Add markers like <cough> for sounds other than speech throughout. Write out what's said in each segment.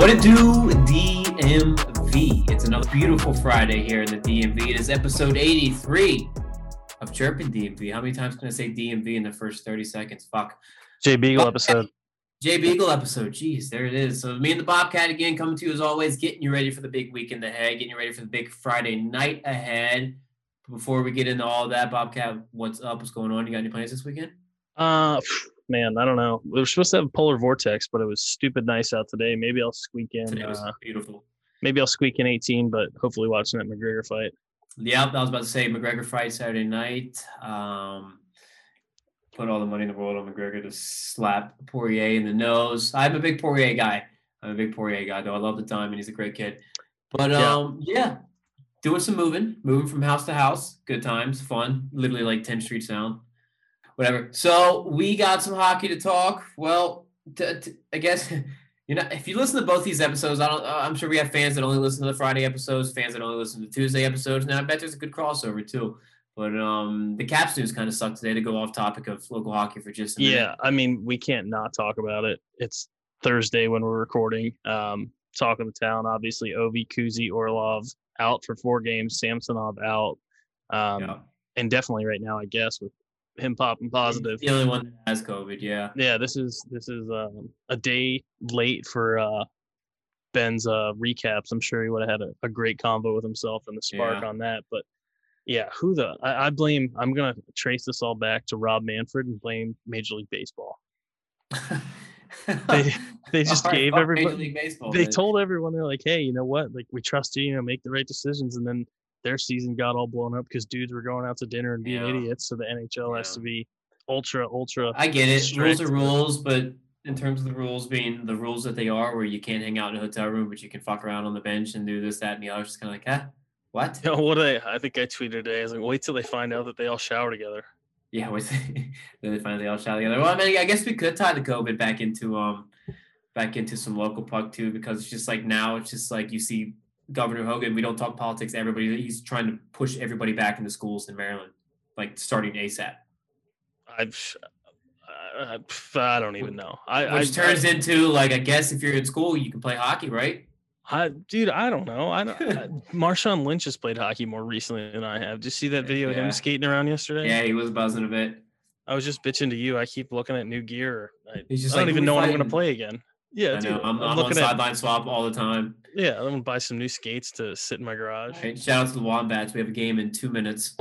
What it do, DMV? It's another beautiful Friday here in the DMV. It is episode 83 of Chirping DMV. How many times can I say DMV in the first 30 seconds? Fuck. Jay Beagle episode. Jay Beagle episode. Jeez, there it is. So me and the Bobcat again coming to you as always, getting you ready for the big weekend ahead, getting you ready for the big Friday night ahead. Before we get into all that, Bobcat, what's up? What's going on? You got any plans this weekend? Uh, man, I don't know. We were supposed to have a polar vortex, but it was stupid nice out today. Maybe I'll squeak in. Today was Uh, beautiful. maybe I'll squeak in 18, but hopefully watching that McGregor fight. Yeah, I was about to say McGregor fight Saturday night. Um, put all the money in the world on McGregor to slap Poirier in the nose. I'm a big Poirier guy. I'm a big Poirier guy, though. I love the time, and he's a great kid. But Yeah. um, yeah, doing some moving, moving from house to house. Good times, fun. Literally like 10 streets down. Whatever. So we got some hockey to talk. Well, t- t- I guess <laughs> you know if you listen to both these episodes, I don't. Uh, I'm sure we have fans that only listen to the Friday episodes, fans that only listen to Tuesday episodes, Now I bet there's a good crossover too. But um, the Caps news kind of sucked today to go off topic of local hockey for just a minute. Yeah, I mean, we can't not talk about it. It's Thursday when we're recording. Um, talk of the town, obviously, Ovi, Kuzi, Orlov out for four games, Samsonov out. Um, yeah. and definitely right now, I guess, with him popping positive. The only one that has COVID. Yeah. yeah this is this is um, a day late for uh ben's uh recaps i'm sure he would have had a, a great combo with himself and the spark Yeah. on that but yeah who the I, I blame i'm gonna trace this all back to rob manfred and blame major league baseball they <laughs> they just right, gave everybody Baseball, they then. told everyone they're like hey you know what like we trust you you know make the right decisions and then their season got all blown up because dudes were going out to dinner and being Yeah. idiots so the nhl has to be ultra ultra I get it. Rules strict. are rules, but in terms of the rules being the rules that they are, where you can't hang out in a hotel room, but you can fuck around on the bench and do this, that, and the other. It's kind of like, huh? What? You <laughs> know, what I I think I tweeted today. I was like, wait till they find out that they all shower together. Yeah, wait, then <laughs> they finally all shower together. Well, I mean, I guess we could tie the COVID back into um back into some local puck too, because it's just like now it's just like you see Governor Hogan. We don't talk politics. Everybody, he's trying to push everybody back into schools in Maryland, like starting ASAP, I've I, I, I don't even know. I which I, turns into like I guess if you're in school, you can play hockey, right? I, dude, I don't know. I don't. <laughs> I, Marshawn Lynch has played hockey more recently than I have. Did you see that video of him skating around yesterday? Yeah, he was buzzing a bit. I was just bitching to you. I keep looking at new gear. I, He's just I don't like, even know when I'm gonna play again. Yeah, I dude. know. I'm, I'm I'm on looking at sideline swap all the time. yeah. I'm gonna buy some new skates to sit in my garage. Right, Shout out to the Wombats. We have a game in two minutes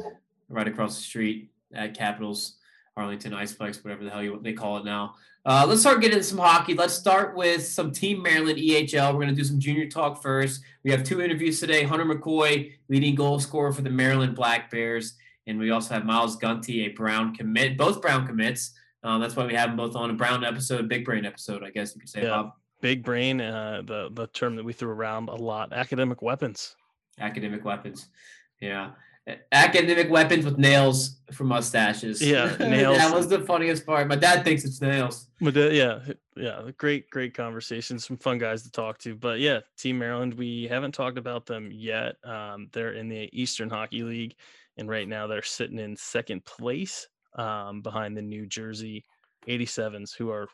right across the street at Capitals, Arlington Iceplex, whatever the hell you, they call it now. Uh, let's start getting some hockey. Let's start with some Team Maryland EHL. We're to do some junior talk first. We have two interviews today Hunter McCoy, leading goal scorer for the Maryland Black Bears. And we also have Miles Gunty, a Brown commit, both Brown commits. Um, that's why we have them both on a Brown episode, Big Brain episode, I guess you could say, Yeah. Bob. Big brain, uh, the the term that we threw around a lot. Academic weapons. academic weapons. Yeah. Academic weapons with nails for mustaches. Yeah, <laughs> nails. that was the funniest part. My dad thinks it's nails. But uh, yeah, yeah, great, great conversation. Some fun guys to talk to. But yeah, Team Maryland, we haven't talked about them yet. Um, they're in the Eastern Hockey League, and right now they're sitting in second place um, behind the New Jersey 87s, who are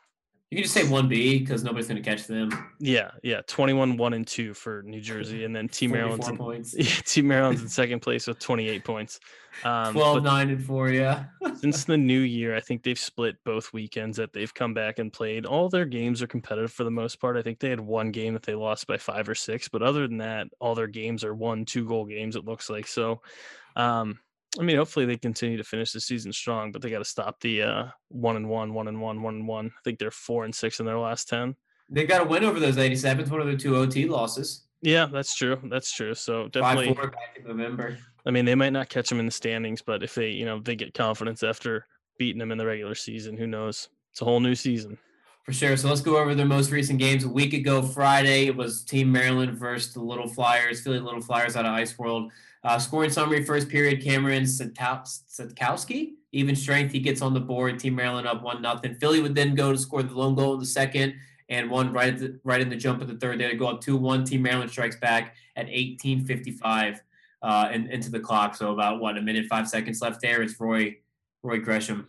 You can just say 1B because nobody's going to catch them. yeah, yeah, 21 one and two for New Jersey, and then Team <laughs> Maryland's in, points. <laughs> yeah, Team Maryland's in second place with 28 points. Um, 12, 9, and 4. Yeah. <laughs> since the new year, I think they've split both weekends that they've come back and played. All their games are competitive for the most part. I think they had one game that they lost by five or six, but other than that, all their games are one, two goal games, it looks like. So, um, I mean, hopefully they continue to finish the season strong, but they got to stop the uh, one and one, one and one, one and one. I think they're four and six in their last 10. They got a win over those 87s, one of the two OT losses. Yeah, that's true. That's true. So definitely 5 definitely, 4 back in November. I mean, they might not catch them in the standings, but if they, you know, they get confidence after beating them in the regular season, who knows? It's a whole new season. For sure. So let's go over their most recent games. A week ago, Friday, it was Team Maryland versus the Little Flyers, Philly Little Flyers out of Ice World. Uh, scoring summary, first period, Cameron Satkowski, even strength, he gets on the board. Team Maryland up one nothing. Philly would then go to score the lone goal in the second, and one right the, right in the jump of the third. They go up two one. Team Maryland strikes back at eighteen fifty five, uh, and into the clock. So about what a minute five seconds left there. It's Roy Roy Gresham.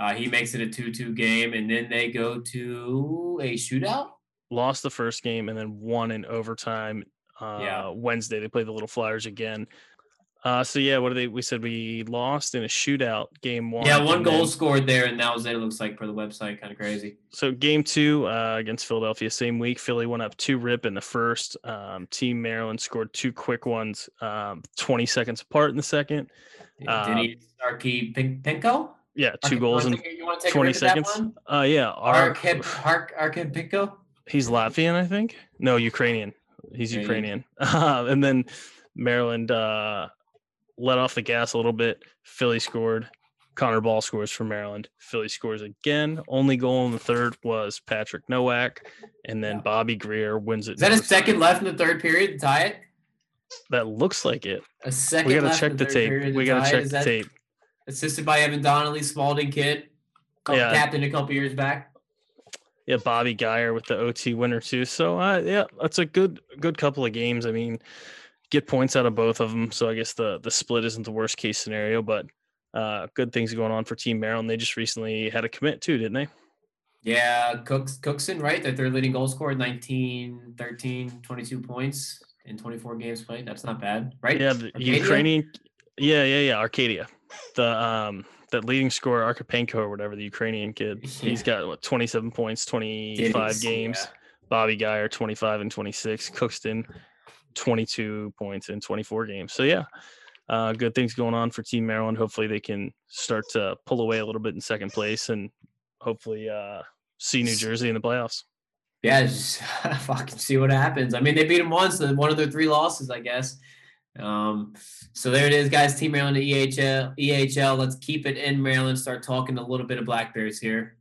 Uh, he makes it a two two game, and then they go to a shootout. lost the first game, and then won in overtime. Uh, Yeah. Wednesday they play the Little Flyers again. Uh, so yeah, what did they? We said we lost in a shootout game one. Yeah, one goal then- scored there, and that was it. It looks like for the website, kind of crazy. So game two uh, against Philadelphia, same week. Philly went up two rip in the first. Um, Team Maryland scored two quick ones, um, 20 seconds apart in the second. Yeah, Denny Starkey Pin- Pinko. Yeah, two goals in wanna you wanna take 20 rip at that seconds. Uh, yeah, Ar- Arkin Ark Pinko. he's Latvian, I think. No, Ukrainian. He's Ukrainian. Ukrainian. <laughs> Uh, and then Maryland uh, let off the gas a little bit. Philly scored. Connor Ball scores for Maryland. Philly scores again. Only goal in the third was Patrick Nowak, and then. Bobby Greer wins it. Is that overtime. second left in the third period to tie it? That looks like it. A second. We gotta check the tape. We gotta check the tape. Assisted by Evan Donnelly, Spalding kid, Yeah. captain a couple years back. Yeah, Bobby Geyer with the OT winner too. So uh, yeah, that's a good good couple of games. I mean, get points out of both of them. So I guess the the split isn't the worst case scenario, but uh, good things going on for Team Maryland. They just recently had a commit too, didn't they? Yeah, Cooks Cookson, right? Their third leading goal scorer, 19, 13, 22 points in 24 games played. That's not bad, right? Yeah, the Arcadia? Ukrainian. Yeah, yeah, yeah. Arcadia, the um that leading scorer Arkapenko or whatever the Ukrainian kid. He's got what 27 points, 25 Denny's, games. yeah. Bobby Geyer 25 and 26. Cookston 22 points in 24 games. So yeah, uh, good things going on for Team Maryland. Hopefully they can start to pull away a little bit in second place and hopefully uh, see New Jersey in the playoffs. Yeah, just <laughs> fucking see what happens. I mean, they beat them once, and one of their three losses, I guess. Um, so there it is, guys. Team Maryland to EHL. EHL. Let's keep it in Maryland. Start talking a little bit of Black Bears here.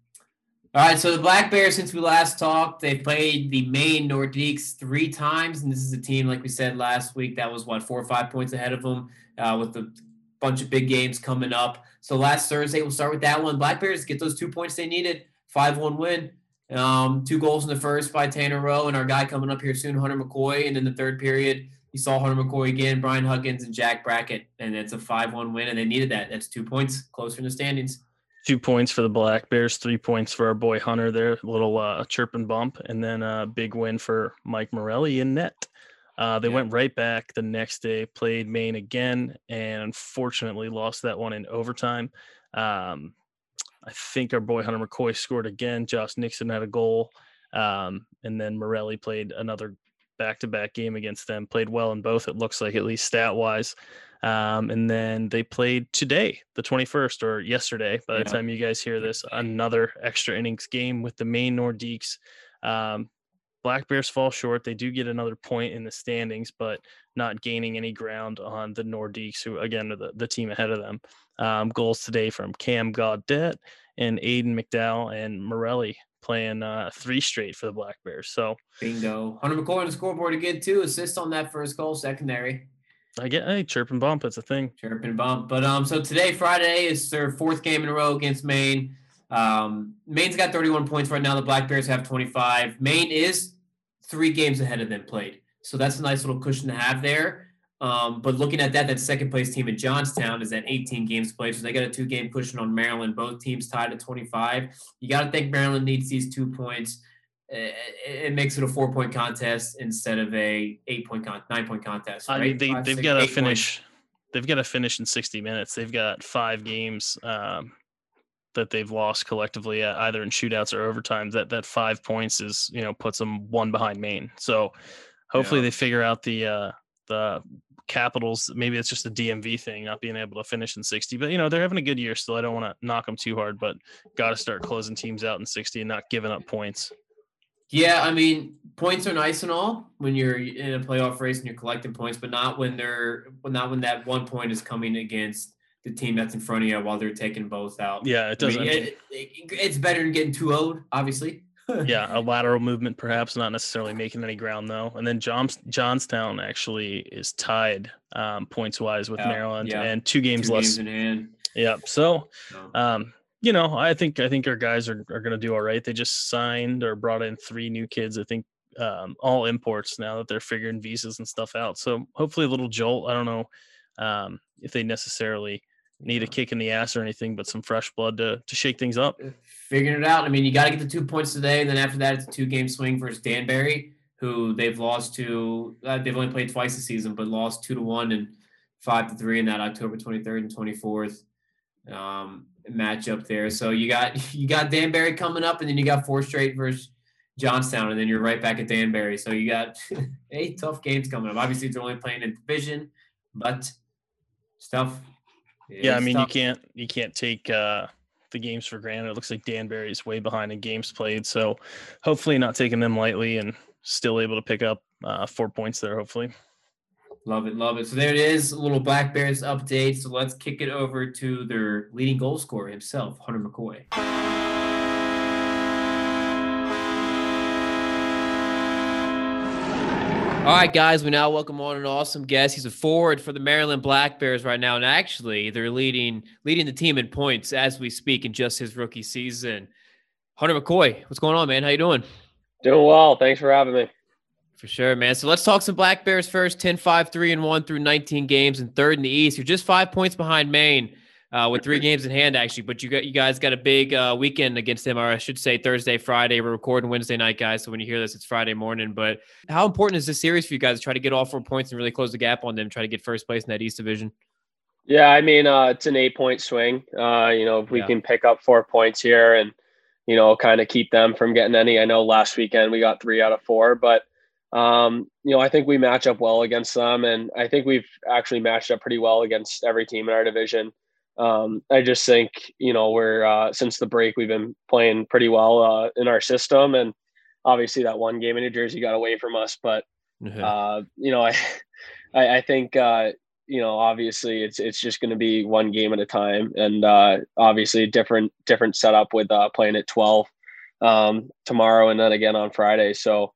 All right, so the Black Bears, since we last talked, they played the Maine Nordiques three times, and this is a team, like we said last week, that was what four or five points ahead of them, uh, with a bunch of big games coming up. So last Thursday, we'll start with that one. Black Bears get those two points they needed, five-one win. Um, two goals in the first by Tanner Rowe and our guy coming up here soon, Hunter McCoy. And in the third period, you saw Hunter McCoy again, Brian Huggins, and Jack Brackett. And it's a 5 1 win, and they needed that. That's two points closer in the standings. Two points for the Black Bears, three points for our boy Hunter there, little uh, chirp and bump, and then a big win for Mike Morelli in net. Uh, they Yeah. went right back the next day, played Maine again, and unfortunately lost that one in overtime. Um, I think our boy Hunter McCoy scored again. Josh Nixon had a goal, um, and then Morelli played another back-to-back game against them. Played well in both. It looks like at least stat-wise. Um, and then they played today, the 21st, or yesterday, by the Yeah. time you guys hear this, another extra innings game with the Maine Nordiques. Um, Black Bears fall short. They do get another point in the standings, but not gaining any ground on the Nordiques, who again are the, the team ahead of them. Um, goals today from Cam Gaudet and Aiden McDowell and Morelli playing uh, three straight for the Black Bears. So Bingo. Hunter McCoy on the scoreboard again, too. Assist on that first goal, secondary. I get hey, chirp and bump. It's a thing. Chirp and bump. But um, so today, Friday, is their fourth game in a row against Maine. Um, Maine's got 31 points right now. The Black Bears have 25. Maine is three games ahead of them played. So that's a nice little cushion to have there. Um, but looking at that, that second place team in Johnstown is at 18 games played. So they got a two game cushion on Maryland. Both teams tied at 25. You got to think Maryland needs these two points. It, it makes it a four point contest instead of a eight point con- nine point contest. I right? mean, they six, got to eight points. finish. They've got to finish in 60 minutes. They've got five games um, that they've lost collectively, uh, either in shootouts or overtimes. That that five points is you know puts them one behind Maine. So hopefully Yeah. they figure out the uh, the Capitals. Maybe it's just a DMV thing, not being able to finish in 60. But you know they're having a good year still. I don't want to knock them too hard, but got to start closing teams out in 60 and not giving up points. Yeah, I mean, points are nice and all when you're in a playoff race and you're collecting points, but not when they're not when that one point is coming against the team that's in front of you while they're taking both out. Yeah, it doesn't. mean, it, it- it's better than getting 2 obviously. Yeah, a lateral movement, perhaps not necessarily making any ground though. And then Johns- Johnstown actually is tied um, points wise with Yeah, Maryland, yeah. and two games Two less. games in hand. yeah, so um, you know, I think I think our guys are, are going to do all right. They just signed or brought in three new kids. I think um, all imports now that they're figuring visas and stuff out. So hopefully a little jolt. I don't know um, if they necessarily need a kick in the ass or anything, but some fresh blood to to shake things up. Uh, figuring it out. I mean, you got to get the two points today, and then after that, it's a two game swing versus Danbury, who they've lost to. Uh, they've only played twice this season, but lost two to one and five to three in that October 23rd and 24th um, matchup there. So you got <laughs> you got Danbury coming up, and then you got four straight versus Johnstown, and then you're right back at Danbury. So you got <laughs> eight tough games coming up. Obviously, they're only playing in division, but stuff. Yeah, I mean tough. you can't you can't take uh, the games for granted. It looks like Danbury's way behind in games played, so hopefully not taking them lightly and still able to pick up uh, four points there. Hopefully. Love it, love it. So there it is, a little Black Bears update. So let's kick it over to their leading goal scorer himself, Hunter McCoy. All right, guys, we now welcome on an awesome guest. He's a forward for the Maryland Black Bears right now, and actually, they're leading leading the team in points as we speak in just his rookie season. Hunter McCoy, what's going on, man? How you doing? Doing well. Thanks for having me. For sure, man. So let's talk some Black Bears first 10 5 3 and 1 through 19 games and third in the East. You're just five points behind Maine uh, with three games in hand, actually. But you got you guys got a big uh, weekend against them, or I should say Thursday, Friday. We're recording Wednesday night, guys. So when you hear this, it's Friday morning. But how important is this series for you guys to try to get all four points and really close the gap on them, try to get first place in that East Division? Yeah, I mean, uh, it's an eight point swing. Uh, you know, if we yeah. can pick up four points here and, you know, kind of keep them from getting any. I know last weekend we got three out of four, but um, you know, I think we match up well against them, and I think we've actually matched up pretty well against every team in our division. Um, I just think you know we're uh, since the break we've been playing pretty well uh, in our system, and obviously that one game in New Jersey got away from us, but mm-hmm. uh, you know <laughs> I I, I think uh, you know obviously it's it's just going to be one game at a time, and uh, obviously different different setup with uh, playing at twelve um, tomorrow and then again on Friday, so.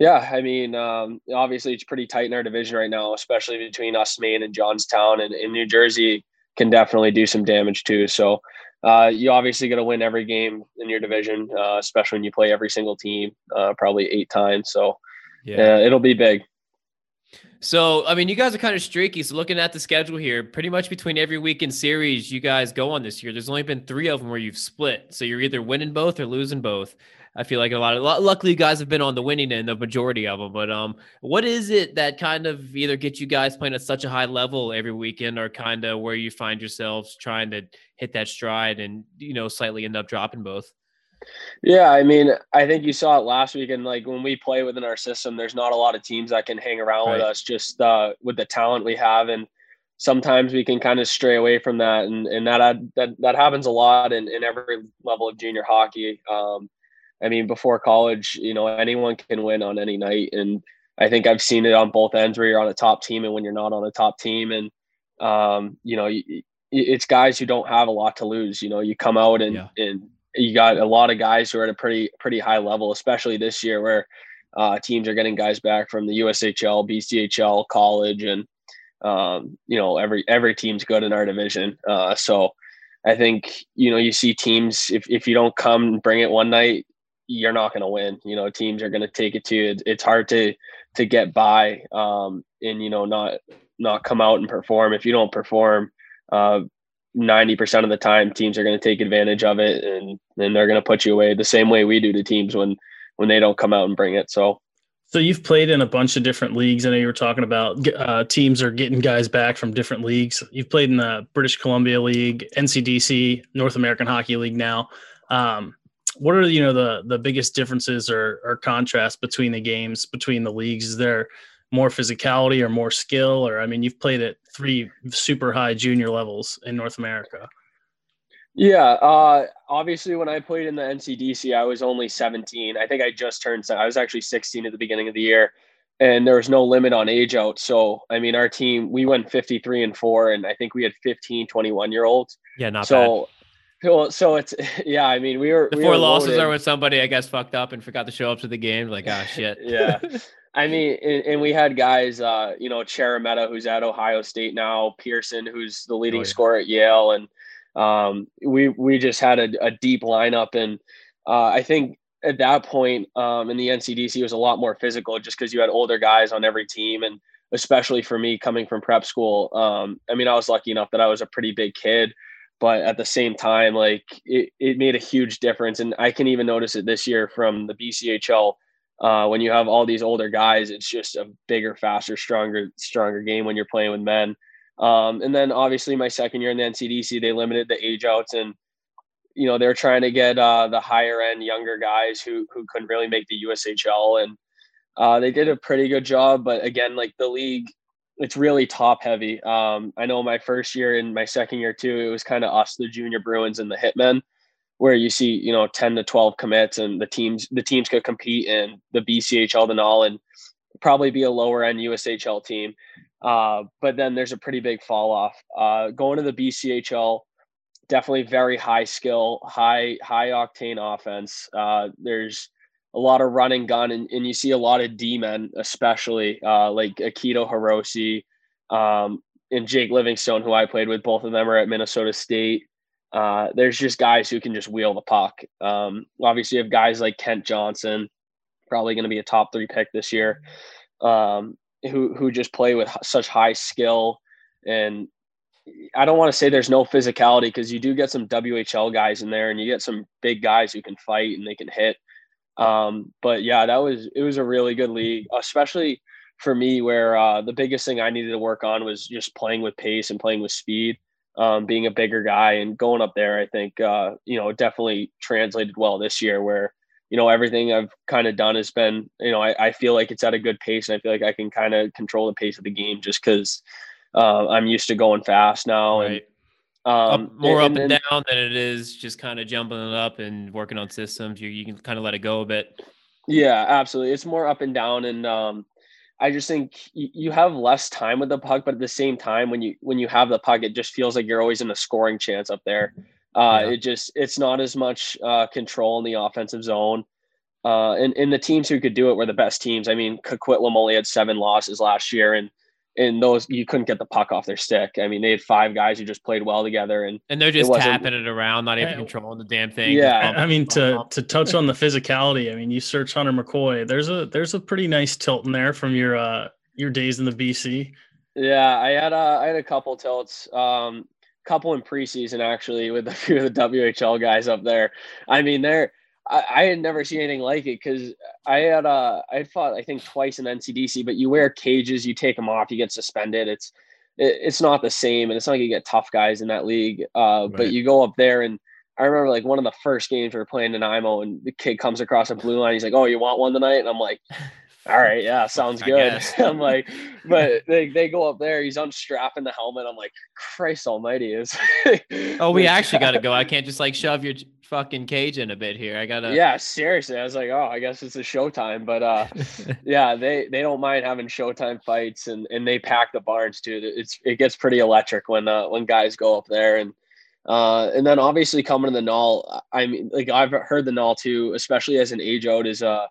Yeah, I mean, um, obviously it's pretty tight in our division right now, especially between us, Maine, and Johnstown, and in New Jersey can definitely do some damage too. So uh, you obviously got to win every game in your division, uh, especially when you play every single team, uh, probably eight times. So yeah, it'll be big. So, I mean, you guys are kind of streaky. So, looking at the schedule here, pretty much between every weekend series you guys go on this year, there's only been three of them where you've split. So, you're either winning both or losing both. I feel like a lot of luckily you guys have been on the winning end, the majority of them. But um, what is it that kind of either gets you guys playing at such a high level every weekend, or kind of where you find yourselves trying to hit that stride and you know slightly end up dropping both? Yeah, I mean, I think you saw it last week, and like when we play within our system, there's not a lot of teams that can hang around right. with us just uh, with the talent we have, and sometimes we can kind of stray away from that, and and that that that happens a lot in, in every level of junior hockey. Um, I mean, before college, you know, anyone can win on any night. And I think I've seen it on both ends where you're on a top team and when you're not on a top team. And, um, you know, it's guys who don't have a lot to lose. You know, you come out and, yeah. and you got a lot of guys who are at a pretty, pretty high level, especially this year where uh, teams are getting guys back from the USHL, BCHL, college, and, um, you know, every, every team's good in our division. Uh, so, I think you know you see teams if, if you don't come and bring it one night, you're not going to win. You know, teams are going to take it to you. It's hard to to get by um, and you know not not come out and perform. If you don't perform, uh, ninety percent of the time, teams are going to take advantage of it and then they're going to put you away the same way we do to teams when when they don't come out and bring it. So. So you've played in a bunch of different leagues. I know you were talking about uh, teams are getting guys back from different leagues. You've played in the British Columbia League, NCDC, North American Hockey League now. Um, what are you know the the biggest differences or or contrast between the games between the leagues? Is there more physicality or more skill? Or I mean, you've played at three super high junior levels in North America. Yeah, uh, obviously, when I played in the NCDC, I was only 17. I think I just turned. I was actually 16 at the beginning of the year, and there was no limit on age out. So, I mean, our team we went 53 and four, and I think we had 15 21 year olds. Yeah, not so. Bad. Well, so it's <laughs> yeah. I mean, we were the we four were losses loaded. are when somebody I guess fucked up and forgot to show up to the game. Like, ah, oh, shit. <laughs> yeah. <laughs> I mean, and, and, we had guys, uh, you know, Cherameta, who's at Ohio State now, Pearson, who's the leading oh, yeah. scorer at Yale, and um, we we just had a, a deep lineup, and uh, I think at that point um, in the NCDC was a lot more physical, just because you had older guys on every team, and especially for me coming from prep school. Um, I mean, I was lucky enough that I was a pretty big kid, but at the same time, like it, it made a huge difference. And I can even notice it this year from the BCHL. Uh, when you have all these older guys, it's just a bigger, faster, stronger, stronger game when you're playing with men. Um, and then obviously my second year in the NCDC, they limited the age outs and you know they're trying to get uh, the higher end younger guys who who couldn't really make the USHL and uh, they did a pretty good job. But again, like the league, it's really top heavy. Um, I know my first year and my second year too, it was kind of us, the junior Bruins and the Hitmen, where you see you know ten to twelve commits and the teams the teams could compete in the BCHL and all and probably be a lower end USHL team. Uh, but then there's a pretty big fall off. Uh, going to the BCHL, definitely very high skill, high high octane offense. Uh, there's a lot of run and gun, and, and you see a lot of D men, especially uh, like Akito Hirose um, and Jake Livingstone, who I played with. Both of them are at Minnesota State. Uh, there's just guys who can just wheel the puck. Um, obviously, you have guys like Kent Johnson, probably going to be a top three pick this year, um, who who just play with such high skill and I don't want to say there's no physicality because you do get some WHL guys in there and you get some big guys who can fight and they can hit. Um, but yeah, that was it was a really good league, especially for me where uh, the biggest thing I needed to work on was just playing with pace and playing with speed. Um, being a bigger guy and going up there, I think uh, you know definitely translated well this year. Where you know everything I've kind of done has been you know I, I feel like it's at a good pace and I feel like I can kind of control the pace of the game just because uh, I'm used to going fast now right. and um, up, more and, up and, down than it is just kind of jumping it up and working on systems. You you can kind of let it go a bit. Yeah, absolutely. It's more up and down, and um, I just think you have less time with the puck, but at the same time, when you when you have the puck, it just feels like you're always in a scoring chance up there. Uh, yeah. It just it's not as much uh, control in the offensive zone. Uh, and, and the teams who could do it were the best teams. I mean, Coquitlam only had seven losses last year, and and those you couldn't get the puck off their stick. I mean, they had five guys who just played well together, and and they're just it tapping it around, not even controlling the damn thing. Yeah, I mean to to touch on the <laughs> physicality. I mean, you search Hunter McCoy. There's a there's a pretty nice tilt in there from your uh your days in the BC. Yeah, I had a I had a couple tilts. Um, couple in preseason actually with a few of the WHL guys up there. I mean, they're I, I had never seen anything like it because I had uh I fought I think twice in NCDC, but you wear cages, you take them off, you get suspended. It's it, it's not the same, and it's not like you get tough guys in that league. Uh, right. but you go up there and. I remember like one of the first games we were playing in IMO and the kid comes across a blue line. He's like, Oh, you want one tonight? And I'm like, all right, yeah, sounds good. <laughs> I'm like, but they, they go up there, he's unstrapping the helmet. I'm like, Christ almighty is <laughs> Oh, we actually gotta go. I <laughs> can't just like shove your fucking cage in a bit here. I gotta. Yeah, seriously. I was like, oh, I guess it's a showtime, but uh, yeah, they they don't mind having showtime fights, and and they pack the barns too. It's it gets pretty electric when uh when guys go up there, and uh, and then obviously coming to the null. I mean, like I've heard the null too, especially as an age out is uh,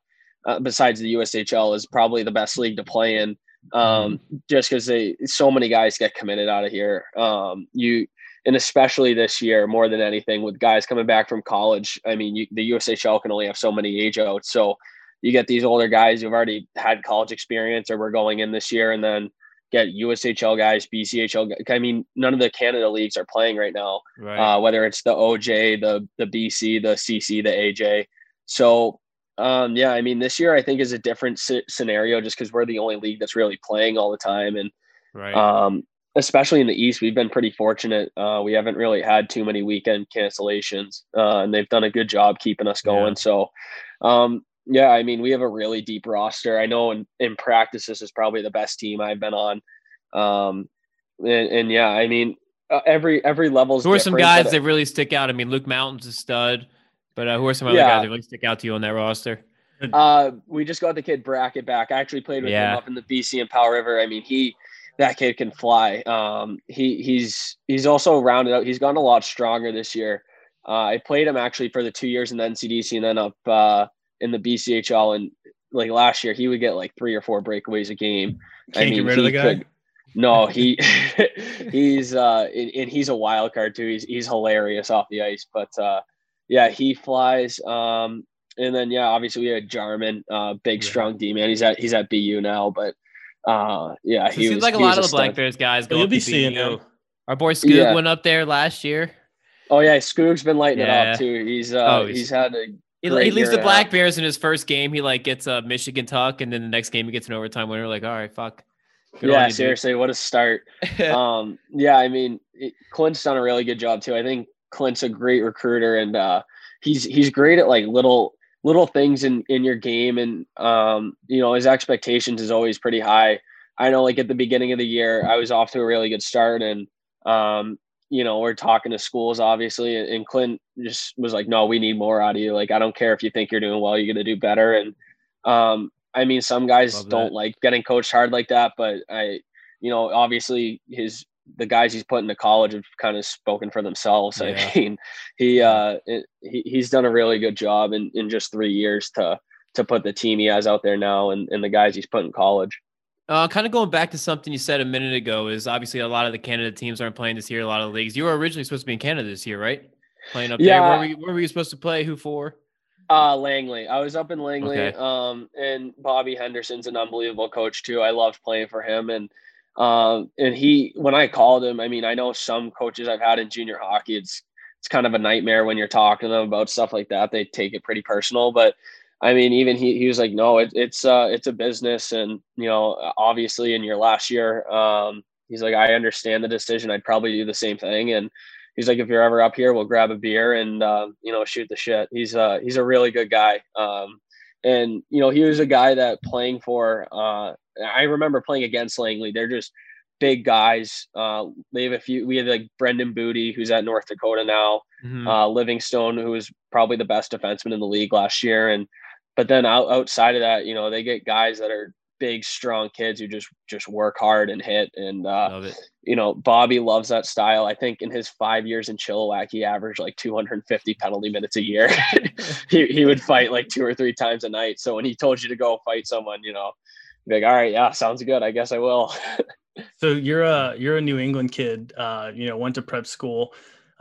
uh besides the USHL is probably the best league to play in. Um, mm-hmm. just because they so many guys get committed out of here. Um, you and especially this year more than anything with guys coming back from college. I mean, you, the USHL can only have so many age outs, so you get these older guys who've already had college experience or we're going in this year, and then get USHL guys, BCHL. Guys. I mean, none of the Canada leagues are playing right now. Right. Uh, whether it's the OJ, the the BC, the CC, the AJ. So um, yeah, I mean, this year I think is a different scenario just because we're the only league that's really playing all the time, and right. um, especially in the East, we've been pretty fortunate. Uh, we haven't really had too many weekend cancellations, uh, and they've done a good job keeping us going. Yeah. So, um, yeah, I mean, we have a really deep roster. I know in, in practice, this is probably the best team I've been on. Um, and, and yeah, I mean, uh, every every level. Who are some guys that really stick out? I mean, Luke Mountain's a stud, but uh, who are some other yeah. guys that really stick out to you on that roster? <laughs> Uh, we just got the kid Brackett back. I actually played with yeah. him up in the BC and Powell River. I mean, he that kid can fly. Um, he he's he's also rounded out. He's gotten a lot stronger this year. Uh, I played him actually for the two years in the NCDC and then up uh, in the BCHL. And like last year, he would get like three or four breakaways a game. Can't I mean, get rid of the guy. Could, no, he <laughs> <laughs> he's uh, and, and, he's a wild card too. He's he's hilarious off the ice, but uh, yeah, he flies. Um, and then yeah, obviously we had Jarman, uh, big yeah. strong D man. He's at he's at BU now, but uh, yeah, so he seems was, like a lot of the Black Bears guys. Go you'll be seeing him. Our boy Scoog yeah. went up there last year. Oh yeah, Scoog's been lighting yeah. it up too. He's uh, oh, he's, he's had a he, he leaves the Black Bears in his first game. He like gets a Michigan tuck, and then the next game he gets an overtime winner. Like, all right, fuck. Good yeah, seriously, dude. what a start. <laughs> um, yeah, I mean, it, Clint's done a really good job too. I think Clint's a great recruiter, and uh, he's he's great at like little little things in in your game, and um, you know, his expectations is always pretty high. I know, like at the beginning of the year, I was off to a really good start, and um, you know, we're talking to schools obviously, and Clint just was like, "No, we need more out of you. Like, I don't care if you think you're doing well, you're gonna do better." And um, I mean, some guys Love don't that. like getting coached hard like that, but I, you know, obviously his the guys he's put into college have kind of spoken for themselves. Yeah. I mean, <laughs> he uh, he he's done a really good job in in just three years to to put the team he has out there now and, and the guys he's put in college. Uh, kind of going back to something you said a minute ago is obviously a lot of the Canada teams aren't playing this year. A lot of leagues. You were originally supposed to be in Canada this year, right? Playing up yeah. there. Where were, you, where were you supposed to play? Who for? Uh, Langley. I was up in Langley. Okay. Um, and Bobby Henderson's an unbelievable coach too. I loved playing for him. And um, and he when I called him, I mean, I know some coaches I've had in junior hockey. It's it's kind of a nightmare when you're talking to them about stuff like that. They take it pretty personal, but I mean, even he, he was like, no, it, it's uh, it's a business, and you know, obviously, in your last year, um, he's like, I understand the decision. I'd probably do the same thing, and he's like, if you're ever up here, we'll grab a beer and uh, you know, shoot the shit. He's uh, he's a really good guy, um, and you know, he was a guy that playing for. Uh, I remember playing against Langley. They're just big guys. Uh, they have a few. We have like Brendan Budy, who's at North Dakota now. Mm-hmm. Uh, Livingstone, who was probably the best defenseman in the league last year, and but then out, outside of that, you know, they get guys that are big, strong kids who just just work hard and hit. And uh, you know, Bobby loves that style. I think in his five years in Chilliwack, he averaged like 250 penalty minutes a year. <laughs> he he would fight like two or three times a night. So when he told you to go fight someone, you know, like, all right, yeah, sounds good. I guess I will. <laughs> so you're a you're a New England kid. Uh, you know, went to prep school.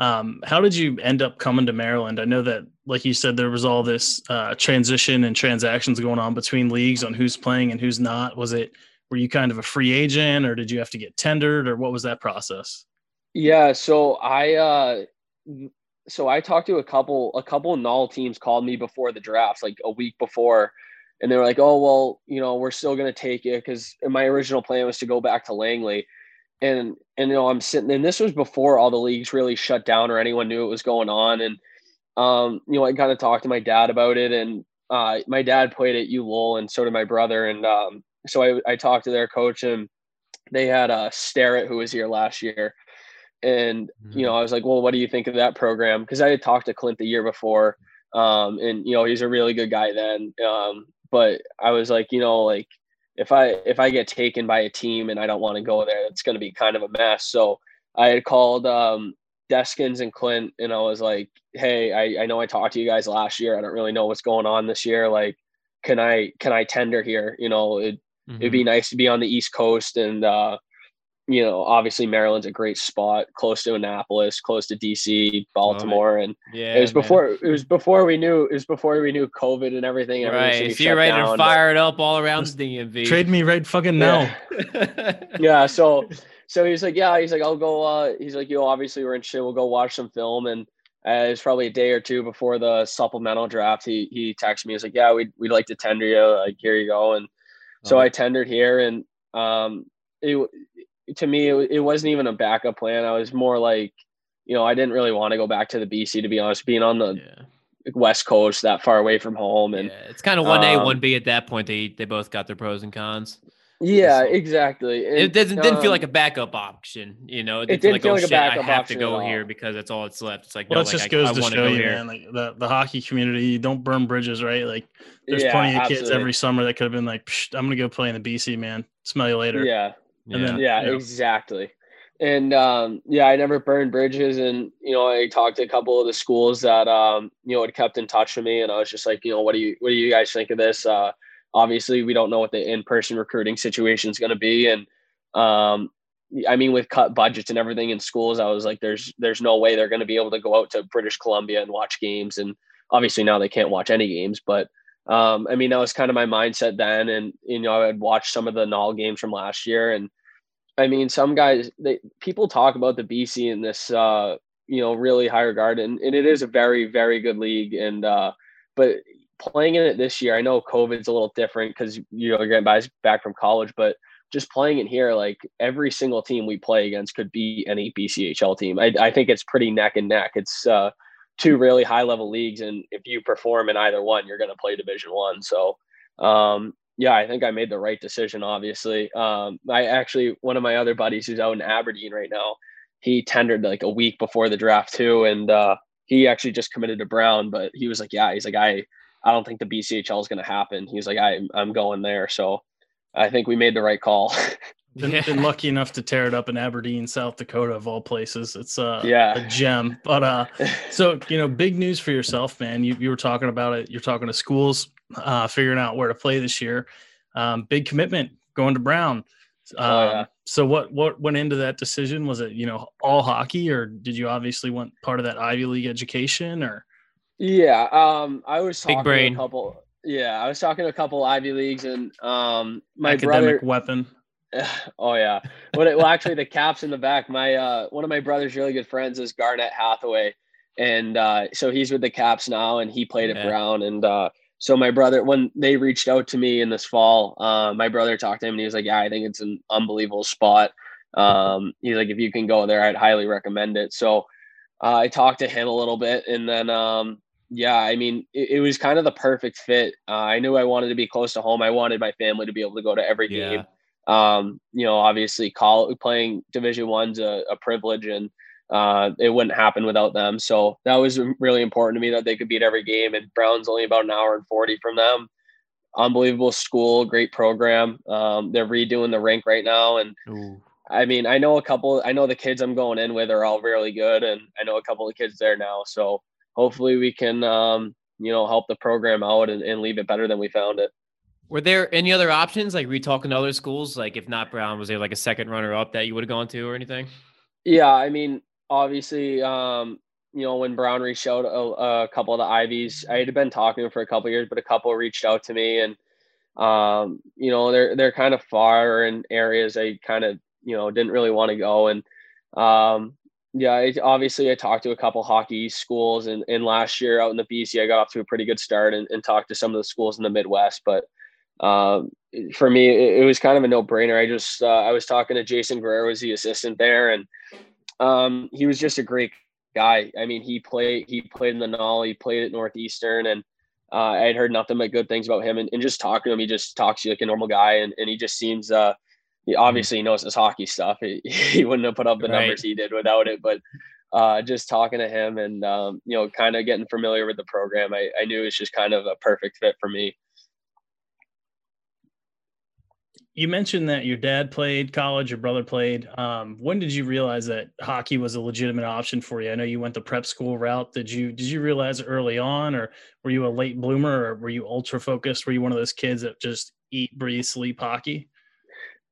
Um, how did you end up coming to Maryland? I know that, like you said, there was all this uh, transition and transactions going on between leagues on who's playing and who's not. Was it were you kind of a free agent, or did you have to get tendered, or what was that process? Yeah, so I uh, so I talked to a couple a couple null teams called me before the draft, like a week before, and they were like, "Oh well, you know, we're still gonna take you because my original plan was to go back to Langley." And and you know I'm sitting and this was before all the leagues really shut down or anyone knew it was going on. And um you know I kind of talked to my dad about it and uh my dad played at ULOL and so did my brother. And um so I I talked to their coach and they had a uh, Starrett who was here last year. And mm-hmm. you know I was like well what do you think of that program? Because I had talked to Clint the year before um and you know he's a really good guy then. Um but I was like you know like if I if I get taken by a team and I don't want to go there, it's going to be kind of a mess. So I had called um, Deskins and Clint, and I was like, "Hey, I, I know I talked to you guys last year. I don't really know what's going on this year. Like, can I can I tender here? You know, it mm-hmm. it'd be mm-hmm. nice to be on the East Coast and uh, you know, obviously Maryland's a great spot, close to Annapolis, close to DC, Baltimore, and yeah, it was before it was before we knew it was before we knew COVID and everything. Right, if you're ready to fire it up all around the DMV, trade me right fucking now. Yeah. <laughs> yeah, so so he's like, yeah, he's like, I'll go. uh He's like, you know, obviously we're interested. We'll go watch some film, and uh, was probably a day or two before the supplemental draft. He he texted me. He's like, yeah, we'd we'd like to tender you. Like here you go, and so I tendered here, and um, it to me, it, it wasn't even a backup plan. I was more like, you know, I didn't really want to go back to the BC to be honest. Being on the yeah. West Coast, that far away from home, and yeah, it's kind of one A, um, one B at that point. They they both got their pros and cons. Yeah, so, exactly. And, it doesn't didn't um, feel like a backup option. You know, it didn't, it didn't like, feel oh, like, a backup I have to go here because that's all it's left. It's like well, no, it like, just I, goes I to show you, here. man. Like the, the hockey community, don't burn bridges, right? Like there's yeah, plenty of absolutely. kids every summer that could have been like, I'm gonna go play in the BC, man. Smell you later. Yeah, and yeah, then, yeah, you know, exactly and um, yeah, I never burned bridges. And you know, I talked to a couple of the schools that um, you know had kept in touch with me, and I was just like, you know, what do you what do you guys think of this? Uh, obviously, we don't know what the in person recruiting situation is going to be, and um, I mean, with cut budgets and everything in schools, I was like, there's there's no way they're going to be able to go out to British Columbia and watch games, and obviously now they can't watch any games, but um, I mean, that was kind of my mindset then. And, you know, I had watched some of the Null games from last year. And I mean, some guys, they, people talk about the BC in this, uh, you know, really high regard. And, and it is a very, very good league. And, uh, but playing in it this year, I know COVID's a little different because, you know, you're getting back from college, but just playing it here, like every single team we play against could be any BCHL team. I, I think it's pretty neck and neck. It's, uh, two really high level leagues and if you perform in either one you're going to play division one. So um, yeah i think i made the right decision obviously. Um, i actually one of my other buddies who's out in aberdeen right now he tendered like a week before the draft too and uh, he actually just committed to brown but he was like yeah he's like i i don't think the bchl is going to happen. He's like i i'm going there. So i think we made the right call <laughs> Been, been, lucky enough to tear it up in Aberdeen, South Dakota, of all places. It's uh, yeah. a gem. But uh, <laughs> so you know, big news for yourself, man. You you were talking about it. You're talking to schools, uh, figuring out where to play this year. Um, big commitment going to Brown. Um, oh, yeah. So what what went into that decision? Was it you know all hockey, or did you obviously want part of that Ivy League education, or? Yeah, um, I was talking big brain. a couple. Yeah, I was talking to a couple Ivy leagues, and um, my academic brother, weapon. <sighs> Oh yeah. well, actually, the caps in the back. My uh, one of my brother's really good friends is Garnet Hathaway, and uh, so he's with the Caps now, and he played at yeah. Brown. And uh, so my brother, when they reached out to me in this fall, uh, my brother talked to him, and he was like, "Yeah, I think it's an unbelievable spot." Um, he's like, "If you can go there, I'd highly recommend it." So uh, I talked to him a little bit, and then um, yeah, I mean, it, it, was kind of the perfect fit. Uh, I knew I wanted to be close to home. I wanted my family to be able to go to every yeah. game um, you know, obviously, call playing Division One's a, a privilege, and uh, it wouldn't happen without them. So that was really important to me that they could beat every game. And Brown's only about an hour and forty from them. Unbelievable school, great program. Um, they're redoing the rink right now, and Ooh. I mean, I know a couple. I know the kids I'm going in with are all really good, and I know a couple of kids there now. So hopefully, we can, um, you know, help the program out and, and leave it better than we found it. Were there any other options? Like, were you talking to other schools? Like, if not Brown, was there like a second runner up that you would have gone to or anything? Yeah, I mean, obviously, um, you know, when Brown reached out a, a, couple of the Ivies, I had been talking for a couple years, but a couple reached out to me, and um, you know, they're they're kind of far in areas I kind of you know didn't really want to go, and um, yeah, I, obviously I talked to a couple hockey schools, and, and last year out in the BC, I got off to a pretty good start and, and talked to some of the schools in the Midwest, but um, for me, it, it, was kind of a no brainer. I just, uh, I was talking to Jason Guerriero, was the assistant there, and um, he was just a great guy. I mean, he played, he played in the Null, he played at Northeastern, and uh, I had heard nothing but good things about him. And, and, just talking to him, he just talks to you like a normal guy, and, and he just seems, uh, he obviously he knows his hockey stuff. He, <laughs> he wouldn't have put up the right. numbers he did without it, but uh, just talking to him and um, you know, kind of getting familiar with the program, I, I knew it was just kind of a perfect fit for me. You mentioned that your dad played college, your brother played. Um, when did you realize that hockey was a legitimate option for you? I know you went the prep school route. Did you did you realize early on, or were you a late bloomer, or were you ultra focused? Were you one of those kids that just eat, breathe, sleep hockey?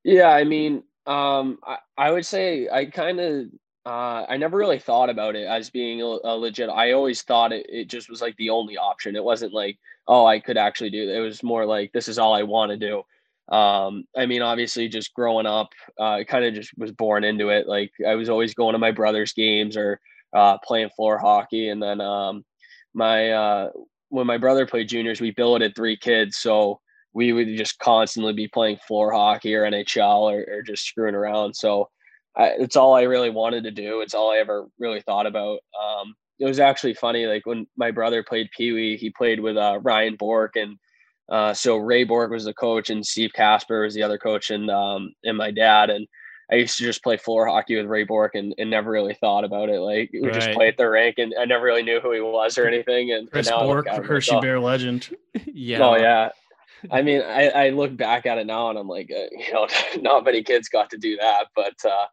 Yeah, I mean, um, I, I would say I kind of uh, I never really thought about it as being a, a legit. I always thought it, it just was like the only option. It wasn't like, oh, I could actually do it. It was more like this is all I want to do um i mean obviously just growing up uh kind of just was born into it. Like i was always going to my brother's games or uh playing floor hockey. And then um my uh when my brother played juniors we billeted three kids. So we would just constantly be playing floor hockey or nhl or, or just screwing around. So I, it's all i really wanted to do. It's all i ever really thought about. Um it was actually funny like when my brother played pee wee he played with uh ryan bourque and uh, so Ray Bourque was the coach, and Steve Kasper was the other coach, and um, and my dad. And I used to just play floor hockey with Ray Bourque, and, and never really thought about it. Like we right. just play at the rink, and I never really knew who he was or anything. And Chris and Bourque, Hershey Bear legend. <laughs> yeah. Oh yeah. I mean, I, I look back at it now, and I'm like, uh, you know, <laughs> not many kids got to do that, but uh,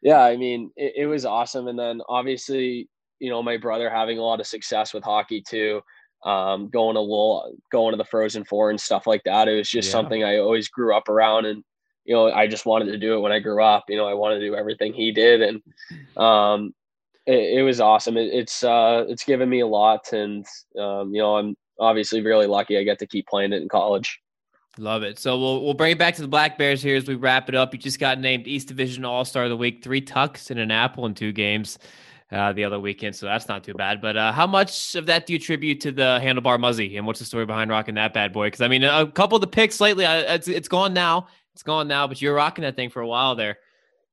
yeah, I mean, it, it was awesome. And then obviously, you know, my brother having a lot of success with hockey too um, going a little going to the Frozen Four and stuff like that. It was just yeah. something I always grew up around, and you know, I just wanted to do it when I grew up. You know, I wanted to do everything he did, and um, it, it was awesome. It, it's uh, it's given me a lot, and um, you know, I'm obviously really lucky I get to keep playing it in college. Love it. So we'll we'll bring it back to the Black Bears here as we wrap it up. You just got named East Division All Star of the Week, three tucks and an apple in two games uh, the other weekend, so that's not too bad. But uh, how much of that do you attribute to the handlebar muzzy, and what's the story behind rocking that bad boy? Because I mean, a couple of the picks lately, uh, it's it's gone now, it's gone now, but you're rocking that thing for a while there.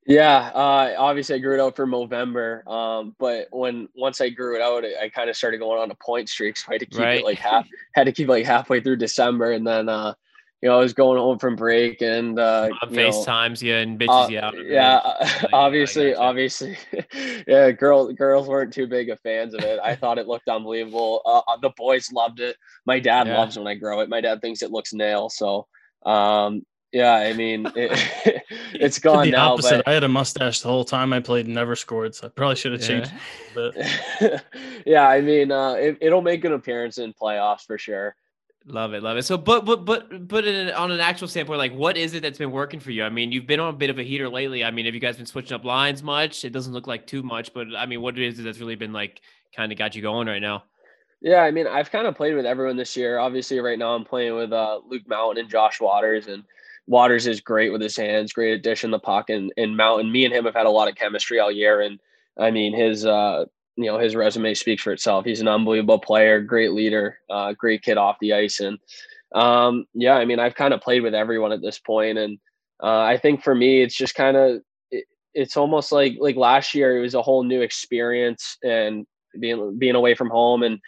Yeah, uh, obviously I grew it out for November, um, but when once I grew it out, I, I kind of started going on a point streak, so I had to keep right. it like half, had to keep like halfway through December, and then uh, you know, I was going home from break and uh Mom FaceTimes you and bitches uh, you out. Yeah, <laughs> obviously, obviously. <laughs> yeah, girl girls weren't too big of fans of it. I <laughs> thought it looked unbelievable. Uh, uh, the boys loved it. My dad yeah. loves when I grow it. My dad thinks it looks nail. So um yeah, I mean it, it's gone the now. Opposite. But... I had a mustache the whole time I played and never scored. So I probably should have changed yeah. yeah, I mean uh it, it'll make an appearance in playoffs for sure. Love it, love it. So, but but but but in, on an actual standpoint, like, what is it that's been working for you? I mean, you've been on a bit of a heater lately. I mean, have you guys been switching up lines much? It doesn't look like too much, but I mean, what is it that's really been like kind of got you going right now? Yeah, I mean, I've kind of played with everyone this year. Obviously, right now I'm playing with uh, Luke Mountain and Josh Waters, and Waters is great with his hands, great addition the puck, and, and Mountain. Me and him have had a lot of chemistry all year, and I mean, his uh, you know his resume speaks for itself. He's an unbelievable player, great leader, uh, great kid off the ice, and um, yeah, I mean I've kind of played with everyone at this point, and uh, I think for me it's just kind of it, it's almost like like last year it was a whole new experience and being being away from home and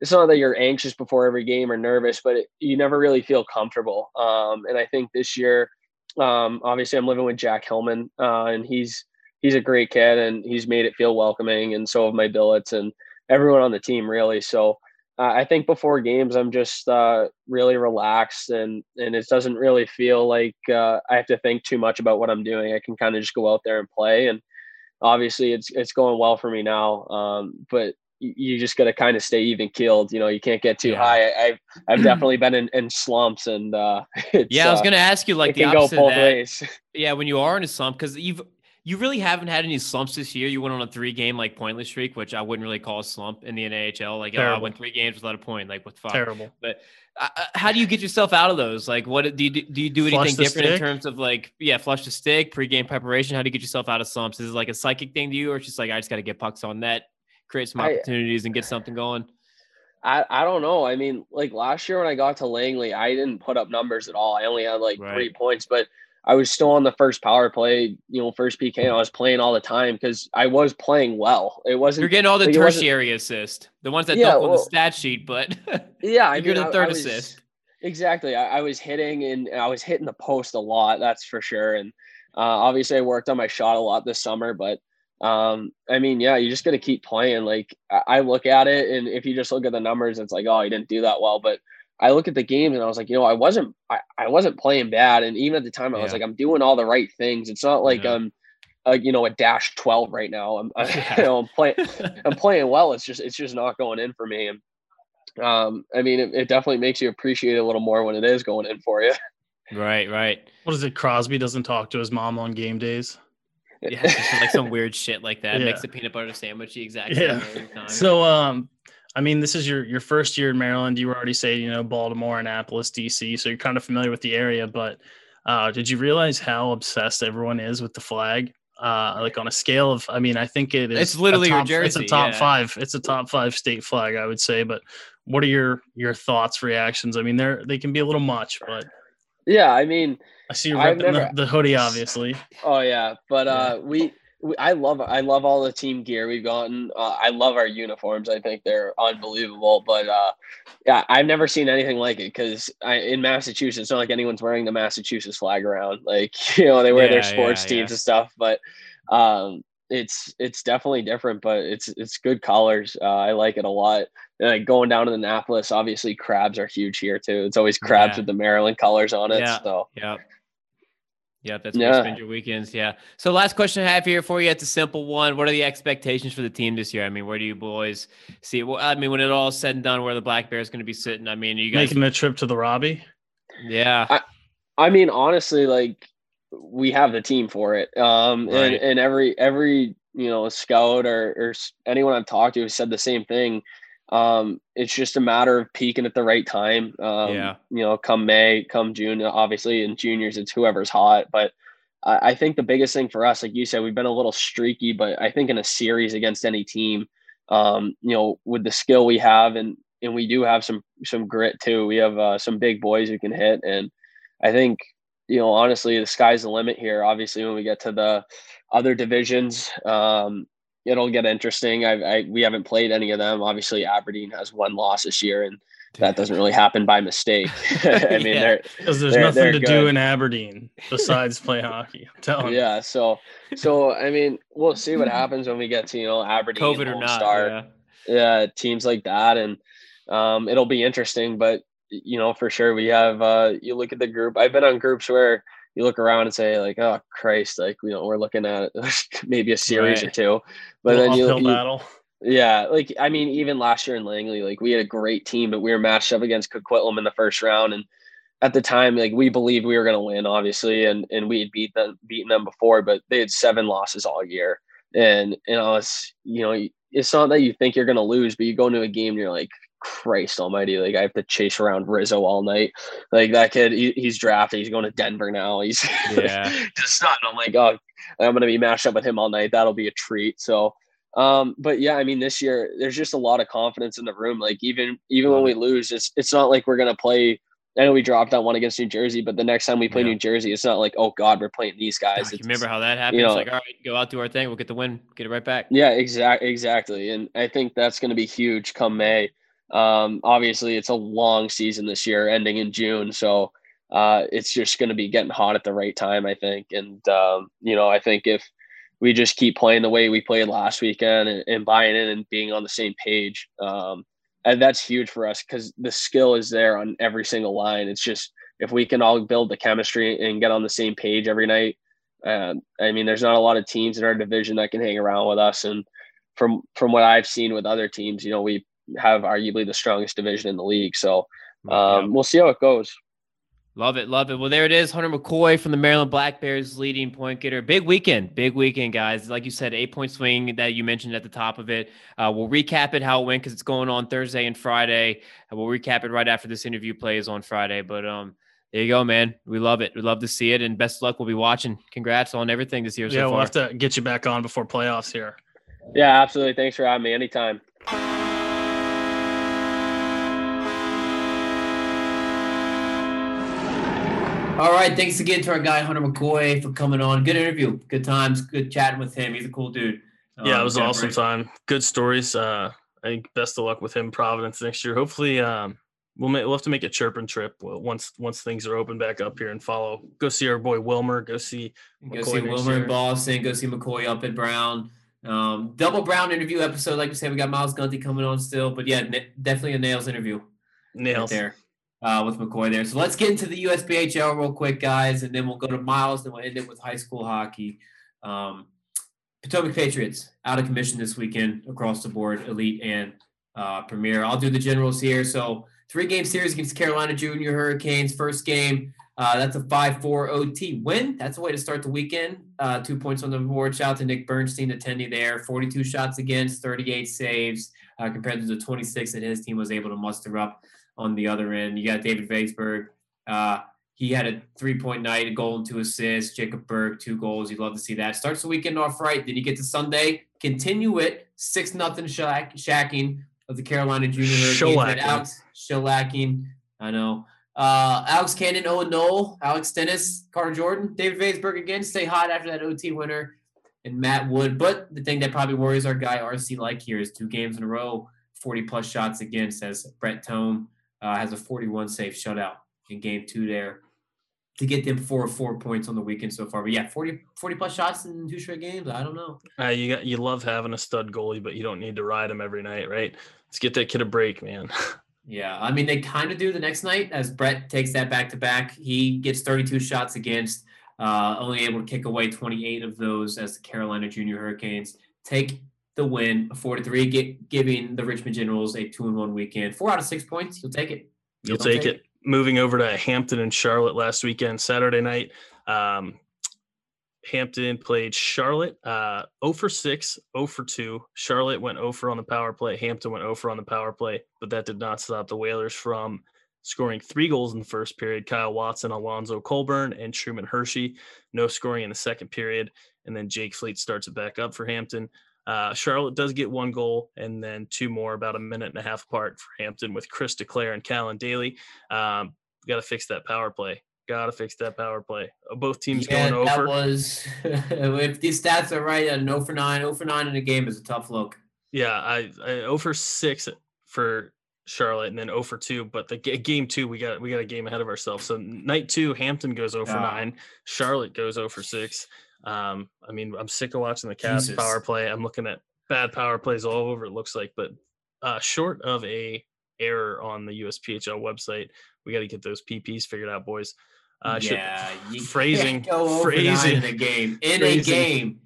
it's not that you're anxious before every game or nervous, but it, you never really feel comfortable. Um, and I think this year, um, obviously, I'm living with Jack Hillman, uh, and he's he's a great kid and he's made it feel welcoming and so have my billets and everyone on the team really so uh, i think before games i'm just uh, really relaxed and and it doesn't really feel like uh, i have to think too much about what i'm doing i can kind of just go out there and play and obviously it's it's going well for me now um, but you just got to kind of stay even keeled. You know, you can't get too yeah. high. I, have I've <clears throat> definitely been in, in slumps, and uh, <laughs> yeah, I was uh, gonna ask you like the opposite go both ways. <laughs> Yeah, when you are in a slump, because you've you really haven't had any slumps this year. You went on a three game like pointless streak, which I wouldn't really call a slump in the NHL. Like, oh, I went three games without a point. Like, what fuck? Terrible. But uh, uh, how do you get yourself out of those? Like, what do you do? Do you do anything different stick? in terms of like, yeah, flush the stick, pre-game preparation? How do you get yourself out of slumps? Is it like a psychic thing to you, or it's just like I just got to get pucks on net, create some opportunities, I, and get something going? I, I don't know. I mean, like last year when I got to Langley, I didn't put up numbers at all. I only had like right. three points, but I was still on the first power play, you know, first PK. And I was playing all the time because I was playing well. It wasn't. You're getting all the like, tertiary assist, the ones that yeah, don't well, on the stat sheet, but <laughs> yeah, I you're the third I, I was, assist. Exactly. I, I, was hitting and I was hitting the post a lot. That's for sure. And uh, obviously, I worked on my shot a lot this summer. But um, I mean, yeah, you just got to keep playing. Like I, I look at it, and if you just look at the numbers, it's like, oh, you didn't do that well, but I look at the games and I was like, you know, I wasn't I, I wasn't playing bad. And even at the time I was like, I'm doing all the right things. It's not like yeah. I'm uh, you know, a dash 12 right now. I'm, <laughs> yeah. you know, I'm playing, <laughs> I'm playing well. It's just, it's just not going in for me. And, um, I mean, it, it, definitely makes you appreciate it a little more when it is going in for you. Right. Right. What is it? Crosby doesn't talk to his mom on game days. Yeah. like some weird shit like that. <laughs> Yeah. Makes a peanut butter sandwich the exactly. Yeah. So, um, I mean, this is your your first year in Maryland. You were already saying, you know, Baltimore, Annapolis, DC, so you're kind of familiar with the area. But uh, did you realize how obsessed everyone is with the flag? Uh, like on a scale of, I mean, I think it is. It's literally top, your jersey. It's a top yeah. five. It's a top five state flag, I would say. But what are your your thoughts, reactions? I mean, they're they can be a little much, but yeah, I mean, I see you repping never, the, the, hoodie, obviously. Oh yeah, but uh, we I love I love all the team gear we've gotten. Uh, I love our uniforms. I think they're unbelievable. But uh, yeah, I've never seen anything like it because in Massachusetts, it's not like anyone's wearing the Massachusetts flag around. Like <laughs> you know, they wear yeah, their sports yeah, teams yeah. and stuff. But um, it's it's definitely different. But it's it's good colors. Uh, I like it a lot. And, like going down to Annapolis, obviously crabs are huge here too. It's always crabs with the Maryland colors on it. Yeah. So yeah. Yep, that's where yeah. you spend your weekends. Yeah. So last question I have here for you. It's a simple one. What are the expectations for the team this year? I mean, where do you boys see? Well, I mean, when it all said and done, where the Black Bears going to be sitting? I mean, you guys making a trip to the Robbie? Yeah. I, I mean, honestly, like we have the team for it. Um, right. and, and every every you know scout or or anyone I've talked to has said the same thing. Um, it's just a matter of peaking at the right time. Um, yeah. You know, come May, come June, obviously in juniors, it's whoever's hot. But I, I think the biggest thing for us, like you said, we've been a little streaky, but I think in a series against any team, um, you know, with the skill we have and and we do have some some grit too. We have uh, some big boys who can hit, and I think you know honestly the sky's the limit here. Obviously, when we get to the other divisions, um, it'll get interesting. I, I we haven't played any of them. Obviously, Aberdeen has one loss this year, and that doesn't really happen by mistake. <laughs> I <laughs> mean, yeah, because there's they're, nothing they're to good. do in Aberdeen besides <laughs> play hockey. I'm telling yeah, you. so so I mean, we'll see what happens when we get to you know Aberdeen, COVID or not, Star, yeah. yeah, teams like that, and um, it'll be interesting. But you know, for sure, we have. Uh, you look at the group. I've been on groups where you look around and say like, oh Christ, like you know, we're looking at <laughs> maybe a series right. or two, but then you, battle. Yeah, like I mean, even last year in Langley, like we had a great team, but we were matched up against Coquitlam in the first round, and at the time, like we believed we were going to win, obviously, and and we had beat them, beaten them before, but they had seven losses all year, and you know, it's you know, it's not that you think you're going to lose, but you go into a game and you're like, Christ Almighty, like I have to chase around Rizzo all night. Like that kid, he, he's drafted. He's going to Denver now. He's <laughs> yeah, just not. I'm like, oh, I'm going to be matched up with him all night. That'll be a treat. So, um, but yeah, I mean, this year there's just a lot of confidence in the room. Like even even when we lose, it's it's not like we're going to play. I know we dropped that one against New Jersey, but the next time we play yeah. New Jersey, it's not like, oh God, we're playing these guys. God, remember how that happened? You know, like, all right, go out, do our thing, we'll get the win, get it right back. Yeah, exactly, exactly. And I think that's going to be huge come May. Um, obviously, it's a long season this year, ending in June, so uh, it's just going to be getting hot at the right time, I think. And um, you know, I think if we just keep playing the way we played last weekend and, and buying in and being on the same page, um, and that's huge for us because the skill is there on every single line. It's just if we can all build the chemistry and get on the same page every night. Uh, I mean, there's not a lot of teams in our division that can hang around with us, and from from what I've seen with other teams, you know, we have arguably the strongest division in the league. So um, yeah. we'll see how it goes. Love it, love it. Well, there it is. Hunter McCoy from the Maryland Black Bears, leading point getter. Big weekend, big weekend, guys. Like you said, eight point swing that you mentioned at the top of it. Uh, we'll recap it how it went because it's going on Thursday and Friday. we'll recap it right after this interview plays on Friday. But um, there you go, man. We love it. We love to see it, and best of luck. We'll be watching. Congrats on everything this year. Yeah, so we'll have to get you back on before playoffs here. Yeah, absolutely. Thanks for having me. Anytime. All right. Thanks again to our guy, Hunter McCoy, for coming on. Good interview. Good times. Good chatting with him. He's a cool dude. Yeah, um, it was an awesome time. Good stories. Uh, I think best of luck with him, Providence next year. Hopefully, um, we'll we'll have to make a chirping trip once once things are open back up here and follow. Go see our boy Wilmer. Go see go see Wilmer year. in Boston. Go see McCoy up at Brown. Um, double Brown interview episode. Like we said, we got Miles Gunty coming on still, but yeah, definitely a nails interview. Nails right there uh, with McCoy there. So let's get into the USPHL real quick, guys, and then we'll go to Miles, then we'll end it with high school hockey. Um, Potomac Patriots out of commission this weekend across the board, elite and uh, premier. I'll do the generals here. So three game series against Carolina Junior Hurricanes. First game, uh, that's a 5 4 OT win. That's a way to start the weekend. Uh, two points on the board. Shout out to Nick Bernstein, attendee there. 42 shots against, 38 saves uh, compared to the 26 that his team was able to muster up on the other end. You got David Weisberg. Uh, he had a three point night, a goal and two assists. Jacob Berg, two goals. You'd love to see that. Starts the weekend off right. Then you get to Sunday, continue it. 6 nothing shack, shacking of the Carolina Junior Hurricanes. Alex shellacking. I know. Uh, Alex Cannon, Owen Noel, Alex Dennis, Carter Jordan, David Weisberg again. Stay hot after that OT winner. And Matt Wood. But the thing that probably worries our guy RC like here is two games in a row, 40 plus shots against as Brett Tome uh, has a 41 save shutout in game two there to get them four four points on the weekend so far. But yeah, 40, 40 plus shots in two straight games. I don't know. Uh, you got you love having a stud goalie, but you don't need to ride him every night, right? Let's get that kid a break, man. <laughs> yeah, I mean they kind of do the next night as Brett takes that back to back. He gets 32 shots against, uh, only able to kick away 28 of those as the Carolina Junior Hurricanes take the win, four to three, get, giving the Richmond Generals a two and one weekend. Four out of six points. You'll take it. You'll, You'll take, take it. it. Moving over to Hampton and Charlotte last weekend, Saturday night. Um, Hampton played Charlotte, uh, 0 for 6, 0 for 2. Charlotte went 0 for on the power play. Hampton went 0 for on the power play, but that did not stop the Whalers from scoring three goals in the first period. Kyle Watson, Alonzo Colburn, and Truman Hershey. No scoring in the second period. And then Jake Fleet starts it back up for Hampton. Uh, Charlotte does get one goal and then two more about a minute and a half apart for Hampton with Chris DeClaire and Callan Daly. Um, got to fix that power play. Got to fix that power play. Uh, both teams yeah, going over. That was <laughs> if these stats are right, an 0 for 9, 0 for 9 in a game is a tough look. Yeah, I, I 0 for 6 for Charlotte and then 0 for 2. But the game two, we got we got a game ahead of ourselves. So night two, Hampton goes 0 for yeah. 9, Charlotte goes 0 for 6. Um, I mean, I'm sick of watching the Cavs power play. I'm looking at bad power plays all over. It looks like, but uh, short of a error on the USPHL website, we got to get those PPs figured out, boys. Uh, yeah, phrasing, phrasing in a game in phrasing. a game.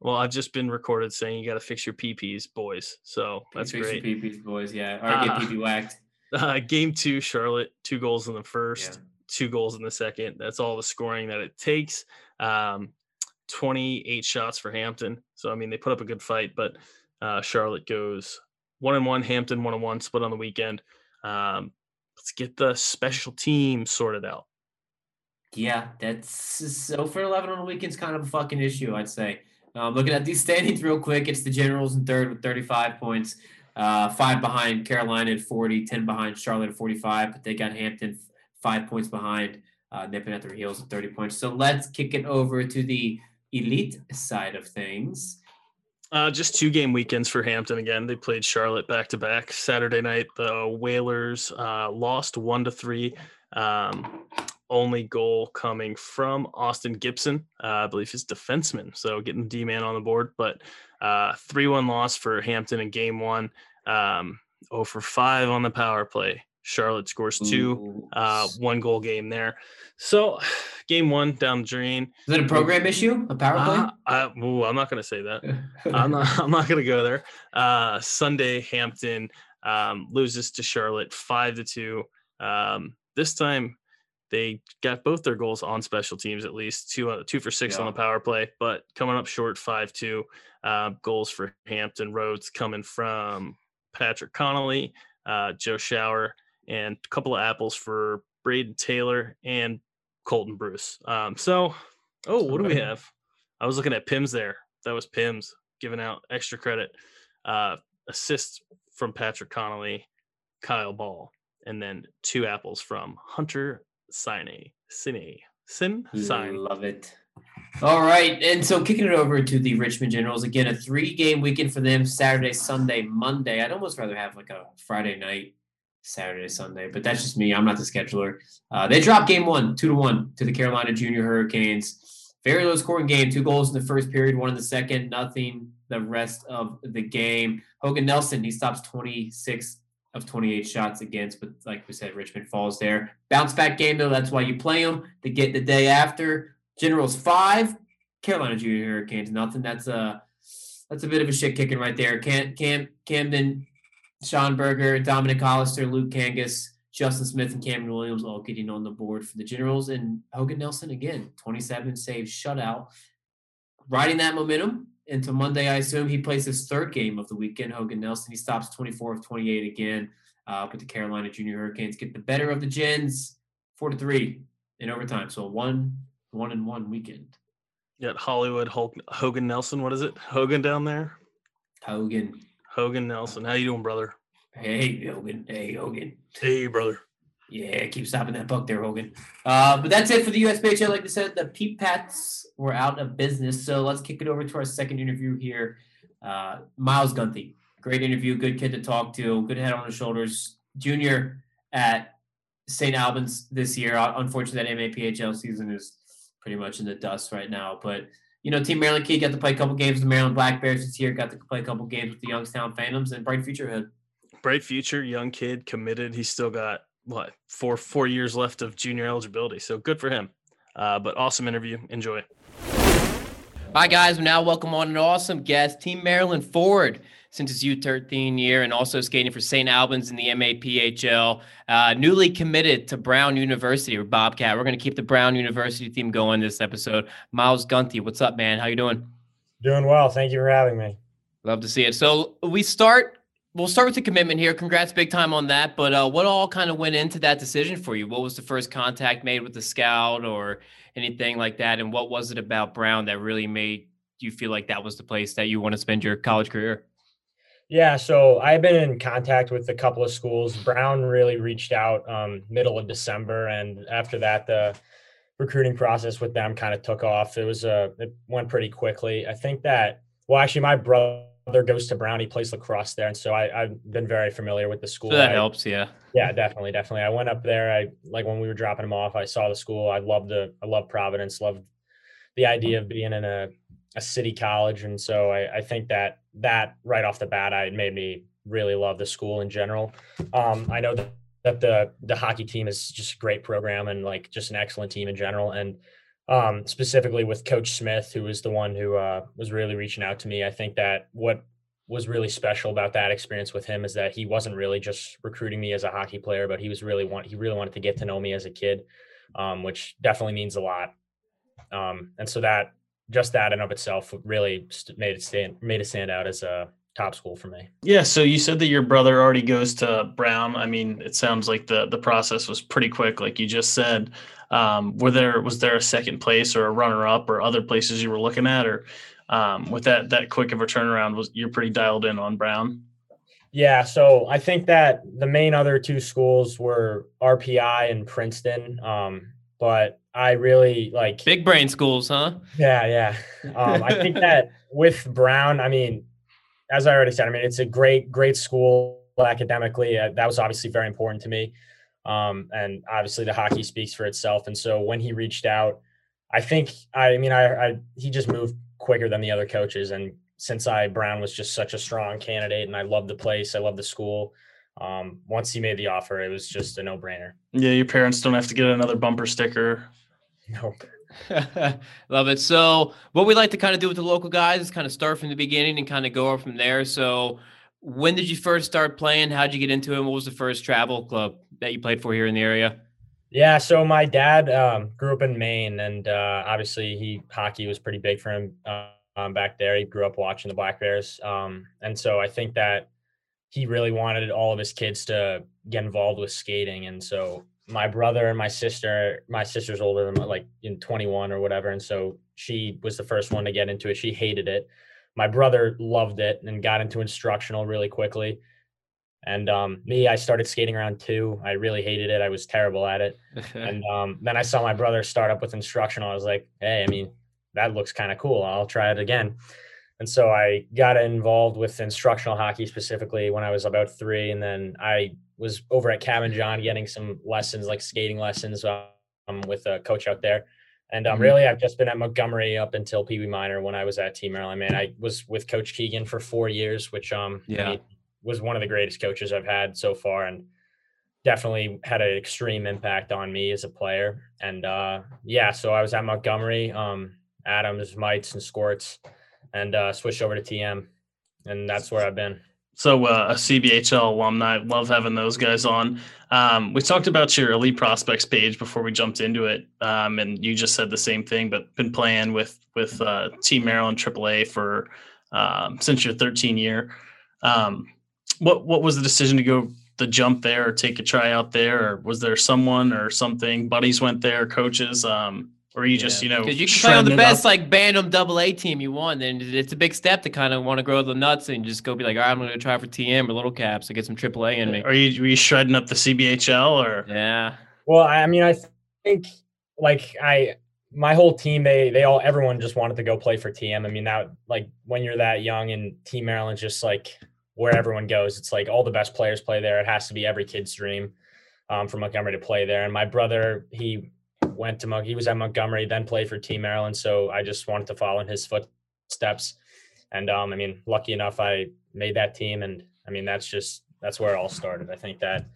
Well, I've just been recorded saying you got to fix your PPs, boys. So that's fix great. Your PPs, boys. Yeah, or get uh, PP whacked. <laughs> Uh, game two, Charlotte, two goals in the first, yeah. two goals in the second. That's all the scoring that it takes. Um, 28 shots for Hampton. So, I mean, they put up a good fight, but uh, Charlotte goes one and one, Hampton one and one, split on the weekend. Um, let's get the special team sorted out. Yeah, that's so for 11 on the weekend's kind of a fucking issue, I'd say. Um, looking at these <laughs> standings real quick, it's the Generals in third with 35 points, uh, five behind Carolina at 40, 10 behind Charlotte at 45, but they got Hampton five points behind, uh, nipping at their heels at 30 points. So let's kick it over to the elite side of things. Uh, just two game weekends for Hampton again. They played Charlotte back to back Saturday night. The Whalers uh, lost one to three. Um, only goal coming from Austin Gibson, uh, I believe his defenseman. So getting the D man on the board, but uh, three one loss for Hampton in game one. Um, 0 for five on the power play. Charlotte scores two, uh, one goal game there. So, <sighs> game one down the drain. Is it a program issue? A power play? Uh, I, ooh, I'm not going to say that. <laughs> I'm not. <laughs> I'm not going to go there. Uh, Sunday, Hampton um, loses to Charlotte five to two. Um, this time, they got both their goals on special teams at least two uh, two for six yeah. on the power play, but coming up short five two. Uh, goals for Hampton Roads coming from Patrick Connolly, uh, Joe Shower, and a couple of apples for Braden Taylor and Colton Bruce. Um, so, oh, what do we have? I was looking at Pims there. That was Pims giving out extra credit. Uh, assist from Patrick Connolly, Kyle Ball, and then two apples from Hunter Sine. Sine. Sin? Sign. Love it. All right. And so kicking it over to the Richmond Generals again, a three game weekend for them Saturday, Sunday, Monday. I'd almost rather have like a Friday night Saturday, Sunday, but that's just me. I'm not the scheduler. Uh, they dropped game one, two to one to the Carolina Junior Hurricanes. Very low scoring game. Two goals in the first period, one in the second, nothing the rest of the game. Hogan Nelson, he stops 26 of 28 shots against, but like we said, Richmond falls there. Bounce back game, though. That's why you play them to get the day after. Generals five, Carolina Junior Hurricanes, nothing. That's a that's a bit of a shit kicking right there. Cam, Cam Camden Sean Berger, Dominic Hollister, Luke Kangas, Justin Smith, and Cameron Williams all getting on the board for the Generals. And Hogan Nelson again, 27 saves, shutout. Riding that momentum into Monday, I assume he plays his third game of the weekend. Hogan Nelson, he stops 24 of 28 again. Uh, but the Carolina Junior Hurricanes get the better of the Gens, four to three in overtime. So one, one and one weekend. You got Hollywood Hulk, Hogan Nelson. What is it? Hogan down there. Hogan. Hogan Nelson. How you doing, brother? Hey, Hogan. Hey, Hogan. Hey, brother. Yeah, keep stopping that puck there, Hogan. Uh, but that's it for the USPHL. Like I said, the Peep Pats were out of business. So let's kick it over to our second interview here. Uh, Miles Gunty. Great interview. Good kid to talk to. Good head on his shoulders. Junior at St. Albans this year. Unfortunately, that MAPHL season is pretty much in the dust right now. But you know, Team Maryland Key got to play a couple games with the Maryland Black Bears this year, got to play a couple games with the Youngstown Phantoms and bright future ahead. Bright future, young kid, committed. He's still got what four four years left of junior eligibility, so good for him. Uh, but awesome interview. Enjoy. Hi guys, we now welcome on an awesome guest, Team Maryland forward since his U13 year and also skating for St. Albans in the MAPHL. Uh, newly committed to Brown University or Bobcat. We're going to keep the Brown University theme going this episode. Miles Gunty, what's up, man? How you doing? Doing well. Thank you for having me. Love to see it. So we start. We'll start with the commitment here. Congrats, big time on that. But uh, what all kind of went into that decision for you? What was the first contact made with the scout or anything like that? And what was it about Brown that really made you feel like that was the place that you want to spend your college career? Yeah, so I've been in contact with a couple of schools. Brown really reached out um, middle of December, and after that, the recruiting process with them kind of took off. It was a uh, it went pretty quickly. I think that well, actually, my brother goes to Brown. He plays lacrosse there, and so I, have been very familiar with the school. So that I, helps, yeah. Yeah, definitely, definitely. I went up there. I like when we were dropping him off. I saw the school. I loved the. I love Providence. Loved the idea of being in a a city college, and so I, I think that that right off the bat, I made me really love the school in general. Um, I know that, that the the hockey team is just a great program and like just an excellent team in general, and um, specifically with Coach Smith, who was the one who uh, was really reaching out to me. I think that what was really special about that experience with him is that he wasn't really just recruiting me as a hockey player, but he was really want he really wanted to get to know me as a kid, um, which definitely means a lot. Um, and so that just that in of itself really made it stand made it stand out as a top school for me. Yeah. So you said that your brother already goes to Brown. I mean, it sounds like the the process was pretty quick, like you just said. Um, were there was there a second place or a runner up or other places you were looking at, or um, with that that quick of a turnaround, was you're pretty dialed in on Brown? Yeah, so I think that the main other two schools were RPI and Princeton. Um, but I really like big brain schools, huh? Yeah, yeah. Um, I think that <laughs> with Brown, I mean, as I already said, I mean, it's a great, great school academically. Uh, that was obviously very important to me. Um, and obviously the hockey speaks for itself. And so when he reached out, I think, I mean, I, I he just moved quicker than the other coaches. And since I Brown was just such a strong candidate, and I love the place, I love the school um, once he made the offer, it was just a no brainer. Yeah, your parents don't have to get another bumper sticker. Nope. <laughs> Love it. So, what we like to kind of do with the local guys is kind of start from the beginning and kind of go up from there. So, when did you first start playing? How'd you get into it? And What was the first travel club that you played for here in the area? Yeah, so my dad um, grew up in Maine, and uh, obviously he hockey was pretty big for him um, back there. He grew up watching the Black Bears, um, and so I think that he really wanted all of his kids to get involved with skating. And so my brother and my sister, my sister's older than like in 21 or whatever. And so she was the first one to get into it. She hated it. My brother loved it and got into instructional really quickly. And um, me, I started skating around too. I really hated it. I was terrible at it. <laughs> and um, then I saw my brother start up with instructional. I was like, hey, I mean, that looks kind of cool. I'll try it again. And so I got involved with instructional hockey specifically when I was about three. And then I was over at Cabin John getting some lessons, like skating lessons um, with a coach out there. And um, mm-hmm. really, I've just been at Montgomery up until Pee Wee Minor when I was at Team Maryland. Man, I was with Coach Keegan for four years, which um yeah was one of the greatest coaches I've had so far, and definitely had an extreme impact on me as a player. And uh, yeah, so I was at Montgomery, um, Adams, Mites, and Squirts and uh, switched over to TM, and that's where I've been. So uh, a CBHL alumni, love having those guys on. Um, we talked about your elite prospects page before we jumped into it, um, and you just said the same thing. But been playing with with uh, Team Maryland AAA for um, since your 13 year. Um, what what was the decision to go the jump there, or take a try out there, or was there someone or something? Buddies went there, coaches. Or you just you know because you can play on the best up. like Bantam Double A team you want, then it's a big step to kind of want to grow the nuts and just go be like, all right, I'm going to try for TM or Little Caps to get some Triple A in me. Are you are you shredding up the CBHL or? Yeah. Well, I mean, I think like I my whole team they they all everyone just wanted to go play for TM. I mean that like when you're that young and Team Maryland's just like where everyone goes. It's like all the best players play there. It has to be every kid's dream um, for Montgomery to play there. And my brother, he went to Mon- he was at Montgomery, then played for Team Maryland. So I just wanted to follow in his footsteps. And um, I mean, lucky enough, I made that team, and I mean, that's just that's where it all started. I think that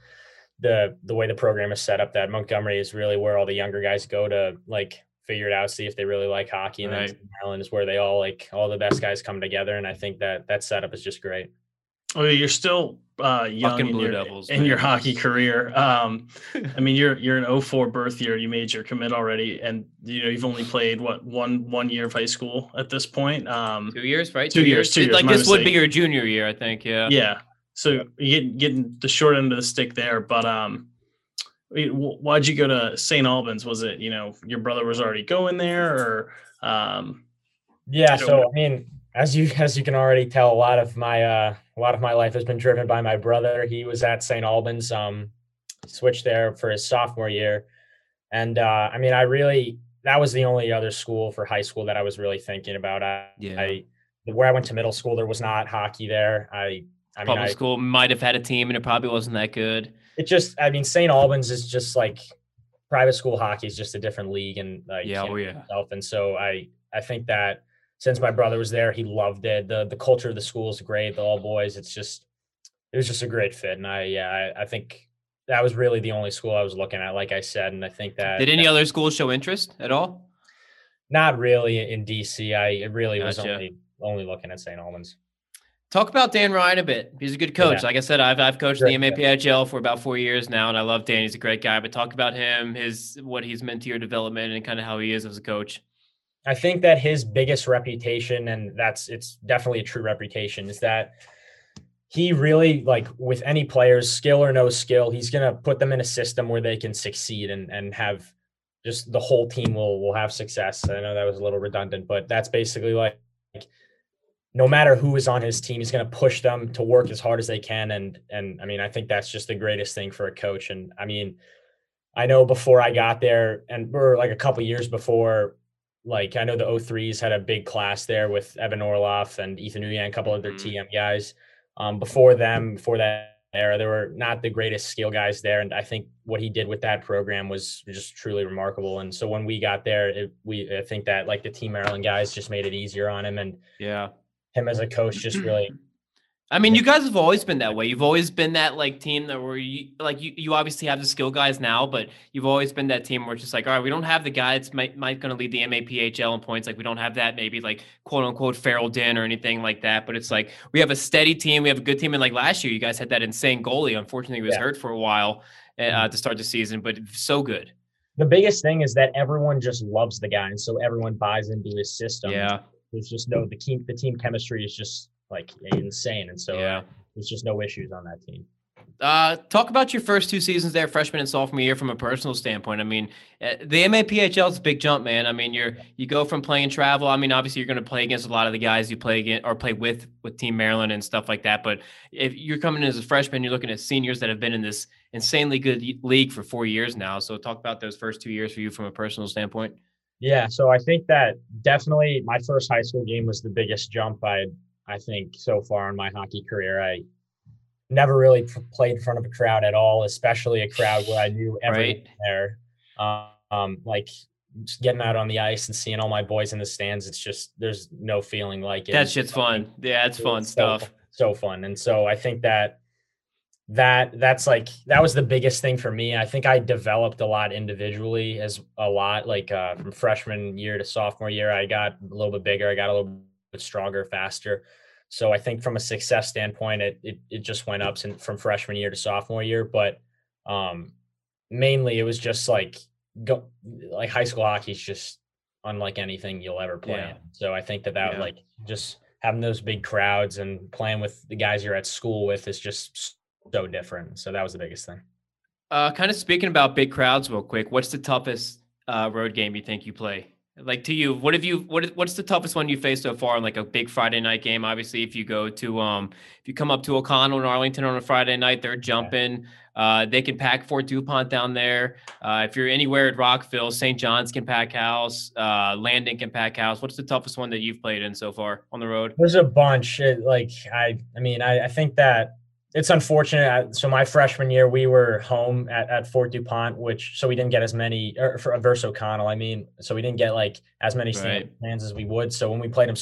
the the way the program is set up, that Montgomery is really where all the younger guys go to like figure it out, see if they really like hockey, and right. then Maryland is where they all like all the best guys come together. And I think that that setup is just great. Oh, you're still uh, young in your, Devils, in your hockey career. Um, <laughs> I mean, you're you're an 04 birth year. You made your commit already, and you know you've only played what one one year of high school at this point. Um, two years, right? Two, two years, Two years. Like this mistake. would be your junior year, I think. Yeah. Yeah. So you get getting the short end of the stick there, but um, why'd you go to St. Albans? Was it you know your brother was already going there, or um? Yeah. So I mean, as you as you can already tell, a lot of my uh, a lot of my life has been driven by my brother. He was at St. Albans, um, switched there for his sophomore year, and uh, I mean, I really that was the only other school for high school that I was really thinking about. I, yeah. I where I went to middle school, there was not hockey there. I I public mean, school might have had a team, and it probably wasn't that good. It just, I mean, St. Albans is just like private school hockey is just a different league, and like yeah, oh yeah. And so I I think that since my brother was there, he loved it. the The culture of the school is great. The all boys, it's just it was just a great fit. And I yeah, I, I think that was really the only school I was looking at, like I said. And I think that did any that, other schools show interest at all? Not really in DC. I it really gotcha. was only only looking at St. Albans. Talk about Dan Ryan a bit. He's a good coach. Yeah. Like I said, I've I've coached great, the MAPHL for about four years now, and I love Dan. He's a great guy. But talk about him, his what he's meant to your development, and kind of how he is as a coach. I think that his biggest reputation, and that's it's definitely a true reputation, is that he really like with any players, skill or no skill, he's gonna put them in a system where they can succeed and and have just the whole team will will have success. I know that was a little redundant, but that's basically like, like no matter who is on his team, he's going to push them to work as hard as they can. And and I mean, I think that's just the greatest thing for a coach. And I mean, I know before I got there, and we're like a couple years before, like I know the O3s had a big class there with Evan Orloff and Ethan Uyan, a couple of their mm-hmm. TM guys. Um, before them, before that era, there were not the greatest skill guys there, and I think what he did with that program was just truly remarkable. And so when we got there, it, we I think that like the Team Maryland guys just made it easier on him, and yeah, him as a coach just really <clears throat> I mean, you guys have always been that way. You've always been that like team that where you like you, you obviously have the skill guys now, but you've always been that team where it's just like, all right, we don't have the guy that's might, might going to lead the MAPHL in points. Like we don't have that maybe like quote unquote Farrell Din or anything like that. But it's like we have a steady team. We have a good team. And like last year, you guys had that insane goalie. Unfortunately, he was yeah. hurt for a while uh, mm-hmm. to start the season, but so good. The biggest thing is that everyone just loves the guy, and so everyone buys into his system. Yeah, there's just no the team. The team chemistry is just like insane, and so yeah. there's just no issues on that team. Uh, talk about your first two seasons there, freshman and sophomore year, from a personal standpoint. I mean, eh, the MAPHL is a big jump, man. I mean, you're you go from playing travel. I mean, obviously, you're going to play against a lot of the guys you play against or play with with Team Maryland and stuff like that. But if you're coming in as a freshman, you're looking at seniors that have been in this insanely good league for four years now. So, talk about those first two years for you from a personal standpoint. Yeah, so I think that definitely my first high school game was the biggest jump I I think so far in my hockey career. I never really played in front of a crowd at all, especially a crowd where I <sighs> knew everyone right. there. Um, like getting out on the ice and seeing all my boys in the stands. It's just there's no feeling like it. That shit's fun. Yeah, it's, it's fun so, stuff. So fun, and so I think that that that's like that was the biggest thing for me. I think I developed a lot individually as a lot like uh, from freshman year to sophomore year. I got a little bit bigger. I got a little bit stronger, faster. So I think from a success standpoint, it it, it just went up from freshman year to sophomore year. But um, mainly it was just like go like high school hockey is just unlike anything you'll ever play. Yeah. So I think that that yeah. like just having those big crowds and playing with the guys you're at school with is just so different. So that was the biggest thing. Uh, kind of speaking about big crowds, real quick. What's the toughest uh, road game you think you play? Like to you, what have you? What what's the toughest one you faced so far in like a big Friday night game? Obviously, if you go to um, if you come up to O'Connell in Arlington on a Friday night, they're jumping. Uh, they can pack Fort Dupont down there. Uh, if you're anywhere at Rockville, St. John's can pack house. Uh, Landon can pack house. What's the toughest one that you've played in so far on the road? There's a bunch. It, like I, I mean, I, I think that it's unfortunate. So my freshman year, we were home at, at Fort Dupont, which so we didn't get as many or for versus O'Connell. I mean, so we didn't get like as many right. stands as we would. So when we played them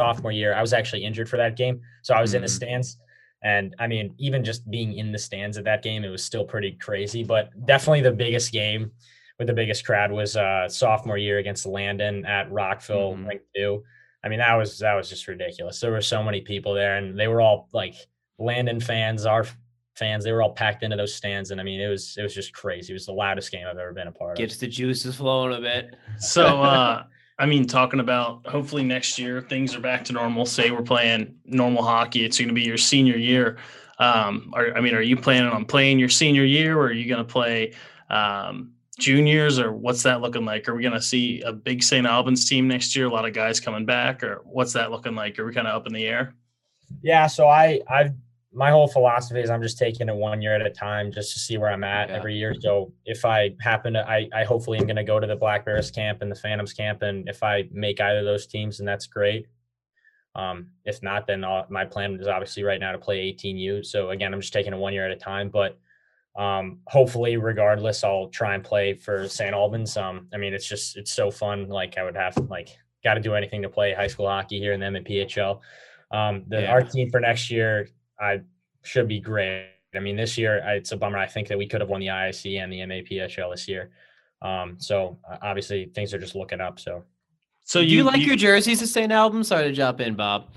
sophomore year, I was actually injured for that game, so I was mm-hmm. in the mm-hmm. stands. And I mean, even just being in the stands at that game, it was still pretty crazy. But definitely the biggest game with the biggest crowd was uh, sophomore year against Landon at Rockville, mm-hmm. two. I mean, that was that was just ridiculous. There were so many people there, and they were all like Landon fans, our fans, they were all packed into those stands, and I mean, it was it was just crazy. It was the loudest game I've ever been a part of. Gets the juices flowing a bit. <laughs> So, uh, I mean, talking about hopefully next year things are back to normal. Say we're playing normal hockey, it's going to be your senior year. Um, are, I mean, are you planning on playing your senior year, or are you going to play um, juniors, or what's that looking like? Are we going to see a big St. Albans team next year? A lot of guys coming back, or what's that looking like? Are we kind of up in the air? Yeah, so I I've my whole philosophy is I'm just taking it one year at a time just to see where I'm at yeah. every year. So if I happen to, I, I hopefully am going to go to the Black Bears camp and the Phantoms camp. And if I make either of those teams, then that's great. Um, if not, then I'll, my plan is obviously right now to play 18U. So again, I'm just taking it one year at a time, but um, hopefully regardless, I'll try and play for St. Albans. Um, I mean, it's just, it's so fun. Like I would have like, got to do anything to play high school hockey here in the PHL. Um, the, yeah. our team for next year, I should be great. I mean, this year it's a bummer. I think that we could have won the IIC and the MAPHL this year. Um, so obviously things are just looking up. So, so you, you like you, your jerseys to St. Albans? Sorry to jump in, Bob.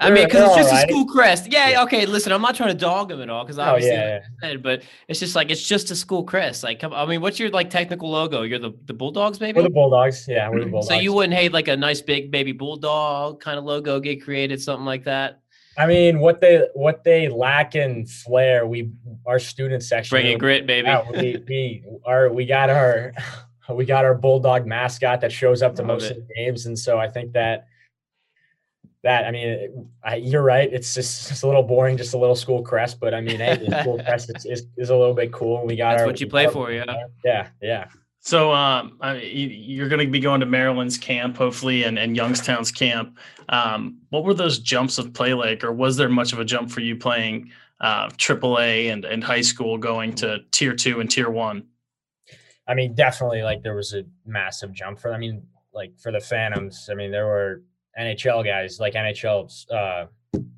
I mean, because it's just right. a school crest. Yeah, yeah, okay. Listen, I'm not trying to dog them at all because obviously, oh, yeah, yeah. Said, but it's just like it's just a school crest. Like, come, I mean, what's your like technical logo? You're the the Bulldogs, maybe. We're the Bulldogs. Yeah, we're the Bulldogs. so you wouldn't hate like a nice big baby bulldog kind of logo get created, something like that. I mean, what they what they lack in flair, we our student section bringing grit, baby. We we our we got our <laughs> we got our bulldog mascot that shows up to Love most it. of the games, and so I think that that I mean, I, you're right. It's just just a little boring, just a little school crest, but I mean, hey, school <laughs> crest is, is, is, a little bit cool. We got That's our, what you play for, yeah. Yeah, yeah. So um, you're going to be going to Maryland's camp, hopefully, and, and Youngstown's camp. Um, what were those jumps of play like, or was there much of a jump for you playing uh, AAA and, and high school going to tier two and tier one? I mean, definitely, like there was a massive jump for. I mean, like for the Phantoms, I mean, there were NHL guys, like NHL uh,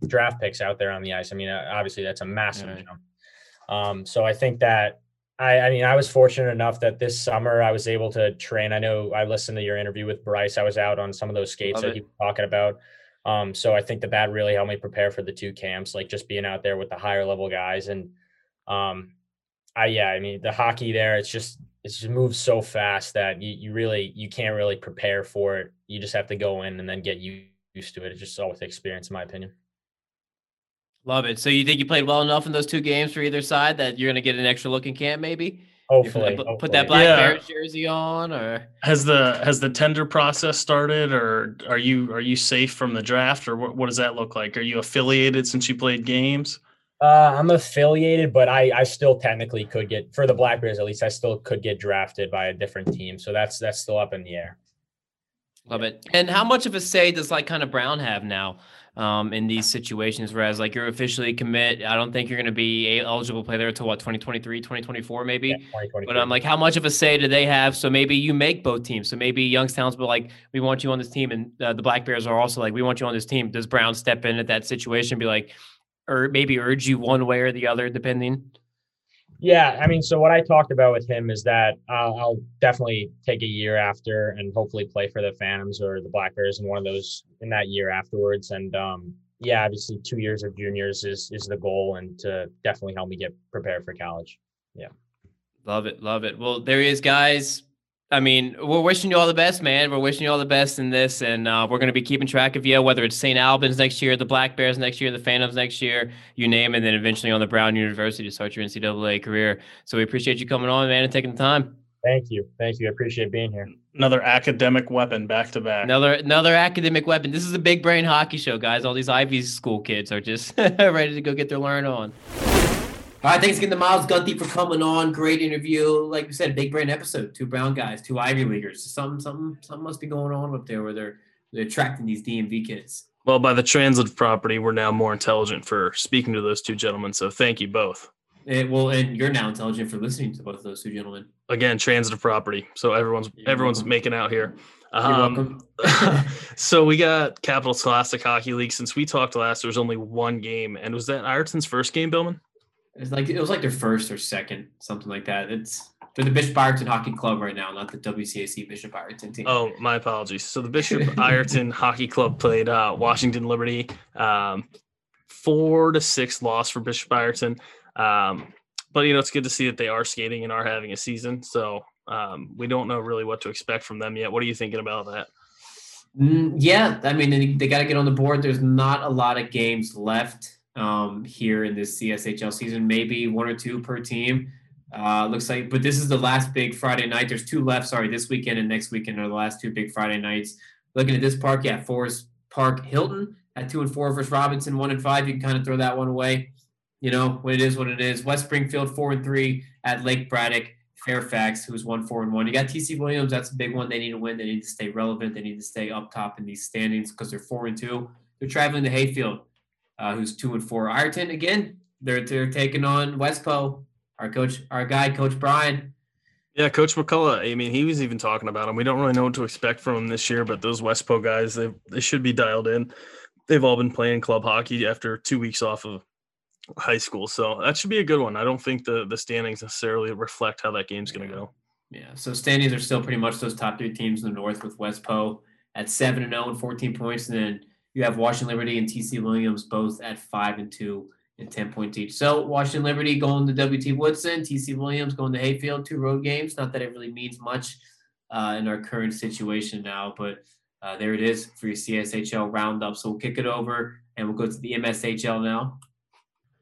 draft picks out there on the ice. I mean, obviously, that's a massive right. jump. Um, so I think that I, I mean, I was fortunate enough that this summer I was able to train. I know I listened to your interview with Bryce. I was out on some of those skates Love that you were talking about. Um, so I think that that really helped me prepare for the two camps, like just being out there with the higher level guys. And um, I, yeah, I mean, the hockey there, it's just, it's just moves so fast that you, you really, you can't really prepare for it. You just have to go in and then get used to it. It's just all with experience, in my opinion. Love it. So you think you played well enough in those two games for either side that you're going to get an extra look in camp, maybe? Hopefully, put, hopefully. that black yeah. Bears jersey on, or has the has the tender process started, or are you are you safe from the draft, or what, what does that look like? Are you affiliated since you played games? Uh, I'm affiliated, but I I still technically could get for the Black Bears at least. I still could get drafted by a different team, so that's that's still up in the air. Love it. And how much of a say does like kind of Brown have now? Um, in these situations. Whereas like you're officially commit, I don't think you're going to be eligible to play there until what 2023, 2024 maybe. Yeah, but I'm um, like, how much of a say do they have? So maybe you make both teams. So maybe Youngstown's but like, we want you on this team, and uh, the Black Bears are also like, we want you on this team. Does Brown step in at that situation, be like, or maybe urge you one way or the other, depending? Yeah, I mean, so what I talked about with him is that I'll, I'll, definitely take a year after and hopefully play for the Phantoms or the Black Bears in one of those in that year afterwards. And um, yeah, obviously, two years of juniors is is the goal, and to definitely help me get prepared for college. Yeah, love it, love it. Well, there he is, guys. I mean, we're wishing you all the best, man. We're wishing you all the best in this, and uh, we're going to be keeping track of you, whether it's St. Albans next year, the Black Bears next year, the Phantoms next year, you name it, and then eventually on the Brown University to start your NCAA career. So we appreciate you coming on, man, and taking the time. Thank you, thank you. I appreciate being here. Another academic weapon back to back. Another another academic weapon. This is a big brain hockey show, guys. All these Ivy school kids are just <laughs> ready to go get their learn on. All right, thanks again to Miles Gunty for coming on. Great interview. Like we said, big brand episode. Two brown guys, two Ivy leaguers. Something, something, something must be going on up there where they're they're attracting these DMV kids. Well, by the transitive property, we're now more intelligent for speaking to those two gentlemen. So thank you both. And, well, and you're now intelligent for listening to both of those two gentlemen. Again, transitive property. So everyone's you're everyone's welcome. making out here. Um, <laughs> <laughs> so we got Capital Classic Hockey League. Since we talked last, there was only one game, and was that Ireton's first game, Billman? It's like it was like their first or second, something like that. It's they're the Bishop Ireton Hockey Club right now, not the WCAC Bishop Ireton team. Oh, my apologies. So the Bishop Ireton <laughs> Hockey Club played uh, Washington Liberty. Um, four to six loss for Bishop Ireton. Um, but you know, it's good to see that they are skating and are having a season. So um, we don't know really what to expect from them yet. What are you thinking about that? Mm, yeah, I mean, they, they got to get on the board. There's not a lot of games left um, here in this CSHL season, maybe one or two per team. Uh, looks like, but this is the last big Friday night. There's two left. Sorry, this weekend and next weekend are the last two big Friday nights. Looking at this park, yeah, Forest Park Hilton at two and four versus Robinson, one and five. You can kind of throw that one away. You know, what it is, what it is. West Springfield four and three at Lake Braddock. Fairfax, who's one four and one. You got TC Williams. That's a big one. They need to win. They need to stay relevant. They need to stay up top in these standings because they're four and two. They're traveling to Hayfield, uh, who's two and four. Ireton again. They're they're taking on Westpo. Our coach, our guy, Coach Brian. Yeah, Coach McCullough. I mean, he was even talking about him. We don't really know what to expect from him this year, but those Westpo guys, they they should be dialed in. They've all been playing club hockey after two weeks off of high school. So that should be a good one. I don't think the the standings necessarily reflect how that game's going to go. Yeah. So standings are still pretty much those top three teams in the North with Westpo at seven and zero oh and fourteen points, and then you have Washington Liberty and TC Williams both at five and two and ten points each. So Washington Liberty going to WT Woodson, TC Williams going to Hayfield, two road games. Not that it really means much uh, in our current situation now, but. Uh, there it is for your CSHL roundup. So we'll kick it over and we'll go to the MSHL now.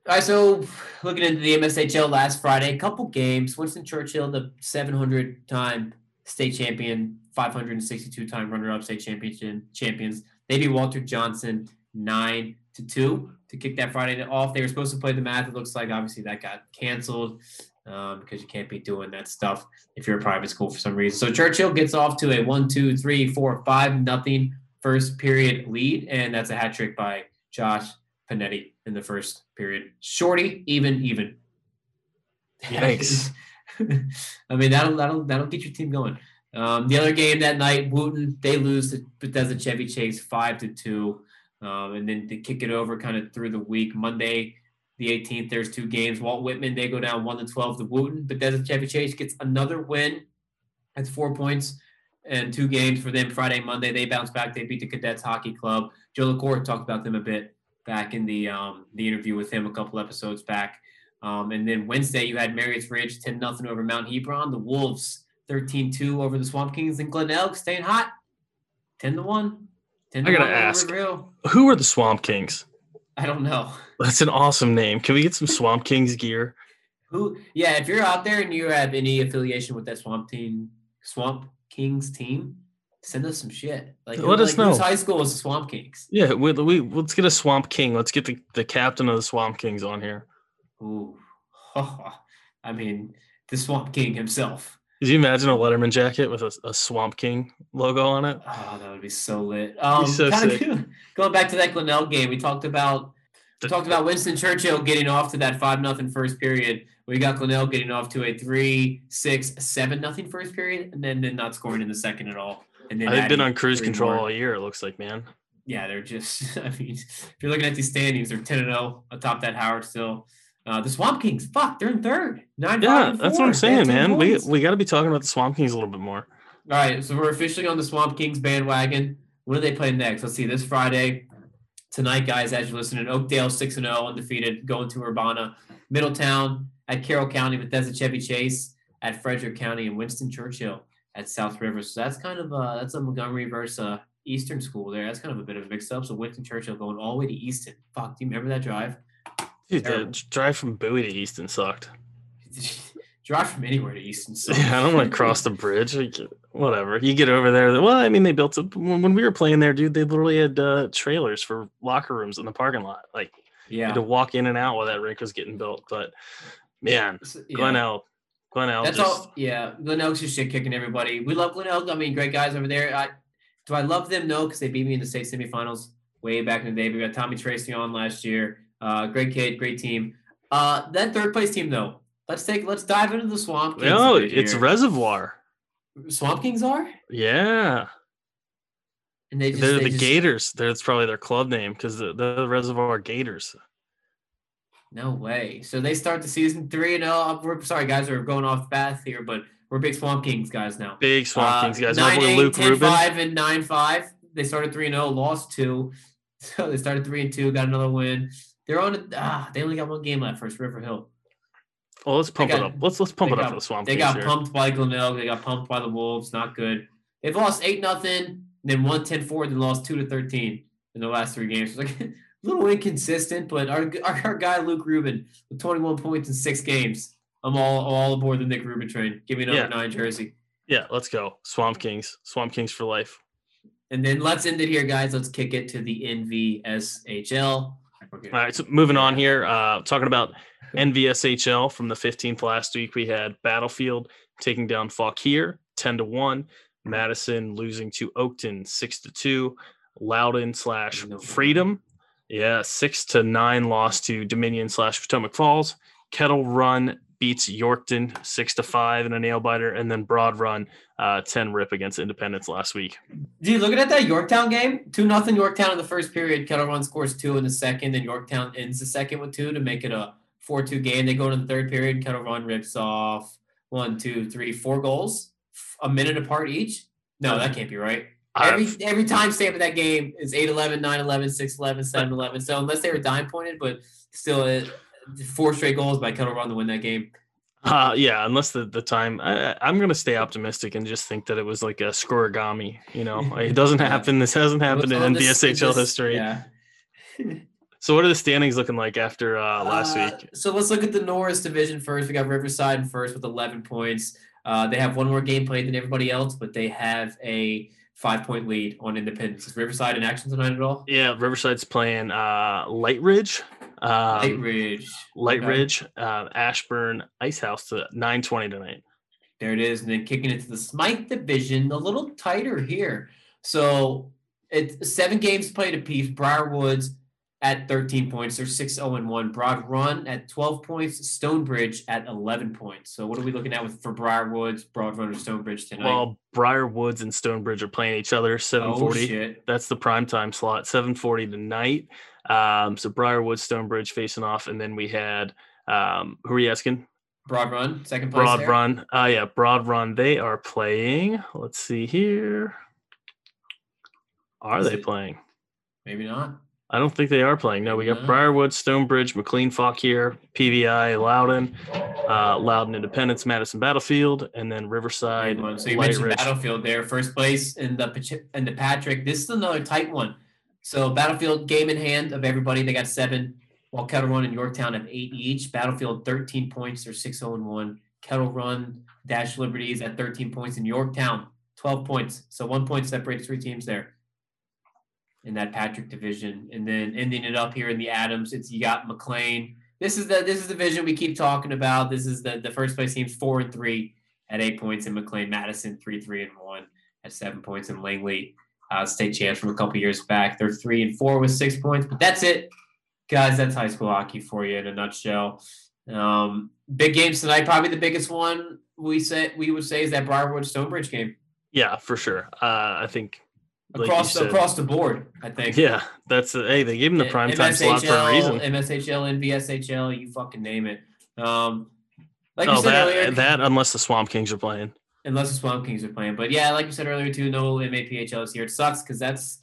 All right, so looking into the MSHL last Friday, a couple games. Winston Churchill, the 700 time state champion, 562 time runner up state championship champions. Beat Walter Johnson nine to two to kick that Friday off. They were supposed to play the math. It looks like obviously that got canceled um, because you can't be doing that stuff if you're a private school for some reason. So Churchill gets off to a one, two, three, four, five, nothing first period lead, and that's a hat trick by Josh Panetti in the first period. Shorty, even, even. Yikes. <laughs> I mean, that'll that'll that'll get your team going. Um, the other game that night, Wootton, they lose to Bethesda Chevy Chase five to two, um, and then to kick it over kind of through the week. Monday, the 18th, there's two games. Walt Whitman they go down one to 12 to Wootton. Bethesda Chevy Chase gets another win. That's four points and two games for them. Friday, Monday they bounce back. They beat the Cadets Hockey Club. Joe LaCour talked about them a bit back in the um, the interview with him a couple episodes back. Um, and then Wednesday, you had Marriott's Ridge 10 0 over Mount Hebron. The Wolves 13 2 over the Swamp Kings. And Glenelg staying hot 10 to 1. 10 I got to ask who are the Swamp Kings? I don't know. <laughs> That's an awesome name. Can we get some Swamp Kings gear? Who? Yeah, if you're out there and you have any affiliation with that Swamp Team, Swamp Kings team, send us some shit. Like let us like, know. High school was the Swamp Kings. Yeah, we, we let's get a Swamp King. Let's get the, the captain of the Swamp Kings on here. Ooh, <laughs> I mean the Swamp King himself. Could you imagine a Letterman jacket with a, a Swamp King logo on it? Oh, that would be so lit. Um, so sick. Going back to that Glenelg game, we talked about we talked about Winston Churchill getting off to that five nothing first period. We got Glenelg getting off to a three, six, seven nothing first period, and then, then not scoring in the second at all. And then they've been on cruise control more. all year. It looks like, man. Yeah, they're just. <laughs> I mean, if you're looking at these standings, they're ten and zero oh atop that Howard still. Uh, the Swamp Kings, fuck, they're in third. Nine. Yeah, that's what I'm saying, man. We we got to be talking about the Swamp Kings a little bit more. All right, so we're officially on the Swamp Kings bandwagon. What do they play next? Let's see. This Friday, tonight, guys, as you're listening, Oakdale six and zero, oh, undefeated, going to Urbana, Middletown at Carroll County, Bethesda Chevy Chase at Frederick County, and Winston Churchill at South River. So that's kind of uh that's a Montgomery versus uh, Eastern school there. That's kind of a bit of a mix up. So Winston Churchill going all the way to Easton. Fuck, do you remember that drive? Dude, the drive from Bowie to Easton sucked. <laughs> drive from anywhere to Easton sucked. <laughs> Yeah, I don't want to cross the bridge. Whatever. You get over there. Well, I mean, they built up when we were playing there, dude. They literally had uh, trailers for locker rooms in the parking lot. Like, yeah, had to walk in and out while that rink was getting built. But man, yeah. Glenelg, Glen Elk. That's just, all. Yeah, Glenelg's just shit kicking everybody. We love Glenelg. I mean, great guys over there. I, do I love them? No, because they beat me in the state semifinals way back in the day. We got Tommy Tracy on last year. Uh, great kid, great team. Uh, that third place team though. Let's take. Let's dive into the Swamp Kings. No, it's here. Reservoir. Swamp Kings are. Yeah. And they just, they're they the just, Gators. That's probably their club name because the, the Reservoir Gators. No way. So they start the season three and oh. We're sorry, guys. We're going off path here, but we're big Swamp Kings guys now. Big Swamp uh, Kings guys. Nine, eight, Luke 10, Rubin. five, and nine five. They started three and zero, oh, lost two. <laughs> So they started three and two, got another win. They're on. Ah, they only got one game left versus River Hill. Well, let's pump got, it up. Let's let's pump it got, up for the Swamp. They got here. pumped by Glenelg. They got pumped by the Wolves. Not good. They've lost eight nothing, then won 10-4, then lost two to thirteen in the last three games. It's like <laughs> a little inconsistent, but our, our, our guy Luke Rubin with twenty one points in six games. I'm all all aboard the Nick Rubin train. Give me number yeah. nine jersey. Yeah, let's go. Swamp Kings. Swamp Kings for life. And then let's end it here, guys. Let's kick it to the NVSHL. All right, so moving on here, uh, talking about NVSHL from the 15th last week, we had Battlefield taking down Fauquier 10 to 1, Madison losing to Oakton 6 to 2, Loudoun slash Freedom, yeah, 6 to 9 loss to Dominion slash Potomac Falls, Kettle Run beats Yorktown six to five in a nail biter, and then Broad Run uh, ten rip against Independence last week. Dude, looking at that Yorktown game, two nothing Yorktown in the first period. Kettle Run scores two in the second, and Yorktown ends the second with two to make it a four two game. They go into the third period. Kettle Run rips off one, two, three, four goals, a minute apart each. No, that can't be right. Every every time stamp of that game is 8-11, 9-11, 6-11, 7-11. So unless they were dime pointed, but still it, four straight goals by Kettle Run to win that game. Uh, yeah, unless the, the time I, am going to stay optimistic and just think that it was like a scorigami. You know, <laughs> it doesn't happen. This hasn't happened in NVSHL history. Yeah. <laughs> so, what are the standings looking like after uh, last uh, week? So, let's look at the Norris division first. We got Riverside in first with 11 points. Uh, they have one more game played than everybody else, but they have a five point lead on Independence. Is Riverside in action tonight at all? Yeah, Riverside's playing uh, Lightridge. Um, Lightridge. Light okay. Ridge, uh, Ashburn Ice House to 920 tonight. There it is. And then kicking it to the Smythe division, a little tighter here. So it's seven games played apiece. Briar Woods at 13 points. They're 6 0 1. Broad Run at 12 points. Stonebridge at 11 points. So what are we looking at with for Briar Woods, Broad Run, or Stonebridge tonight? Well, Briar Woods and Stonebridge are playing each other 740. Oh, That's the prime time slot. 740 tonight. Um, so Briarwood, Stonebridge facing off, and then we had um, who are you asking? Broad Run, second place. Broad there. Run. Uh yeah, Broad Run. They are playing. Let's see here. Are Is they it? playing? Maybe not. I don't think they are playing. No, we got Briarwood, Stonebridge, McLean Fauquier, PVI, Loudoun, uh, Loudoun Independence, Madison Battlefield, and then Riverside. So you Light mentioned Ridge. Battlefield there, first place in the in the Patrick. This is another tight one. So Battlefield game in hand of everybody. They got seven, while Kettle Run and Yorktown have eight each. Battlefield 13 points. They're 6 0 1. Kettle Run, Dash Liberties at 13 points. And Yorktown, 12 points. So one point separates three teams there in that Patrick division. And then ending it up here in the Adams, it's you got McLean. This is the this is the division we keep talking about. This is the the first place teams four and three at eight points in McLean, Madison three three and one at seven points in Langley uh, state champs from a couple years back. They're three and four with six points, but that's it, guys. That's high school hockey for you in a nutshell. Um, big games tonight. Probably the biggest one we said we would say is that Briarwood Stonebridge game. Yeah, for sure. Uh, I think like across said, across the board. I think. Yeah, that's a, hey. They gave him the prime time slot for a reason. MSHL, NVSHL, you fucking name it. Um, like oh, you said that, earlier, that unless the Swamp Kings are playing unless the Swamp Kings are playing. But yeah, like you said earlier too, no MAPHL is here. It sucks because that's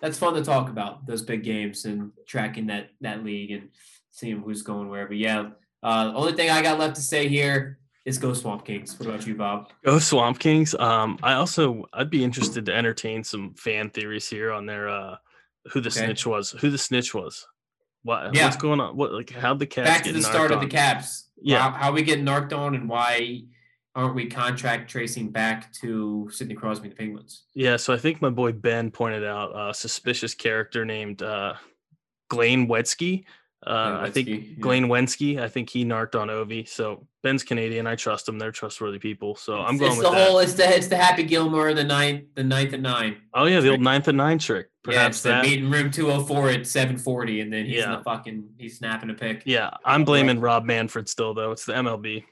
that's fun to talk about those big games and tracking that that league and seeing who's going where. But yeah, uh, only thing I got left to say here is go Swamp Kings. What about you, Bob? Go Swamp Kings. Um, I also I'd be interested to entertain some fan theories here on their uh, who the okay. snitch was. Who the snitch was. What yeah. what's going on? What like how the Caps back to the start on? of the Caps. Yeah, how, how we get narked on and why aren't we contract tracing back to Sidney Crosby the Penguins? Yeah, so I think my boy Ben pointed out a suspicious character named uh, Glane Wetsky. Uh, I think yeah. Glane Wensky. I think he narked on Ovi. So Ben's Canadian. I trust him. They're trustworthy people. So I'm going it's with the that. whole. It's the it's the Happy Gilmore the ninth the ninth and nine. Oh yeah, the old ninth and nine trick. Perhaps yeah, it's that. meeting room 204 at 740, and then he's yeah. in the fucking he's snapping a pick. Yeah, I'm blaming Rob Manfred still though. It's the MLB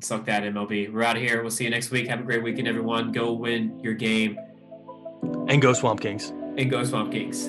suck that MLB. We're out of here. We'll see you next week. Have a great weekend, everyone. Go win your game. And go Swamp Kings. And go Swamp Kings.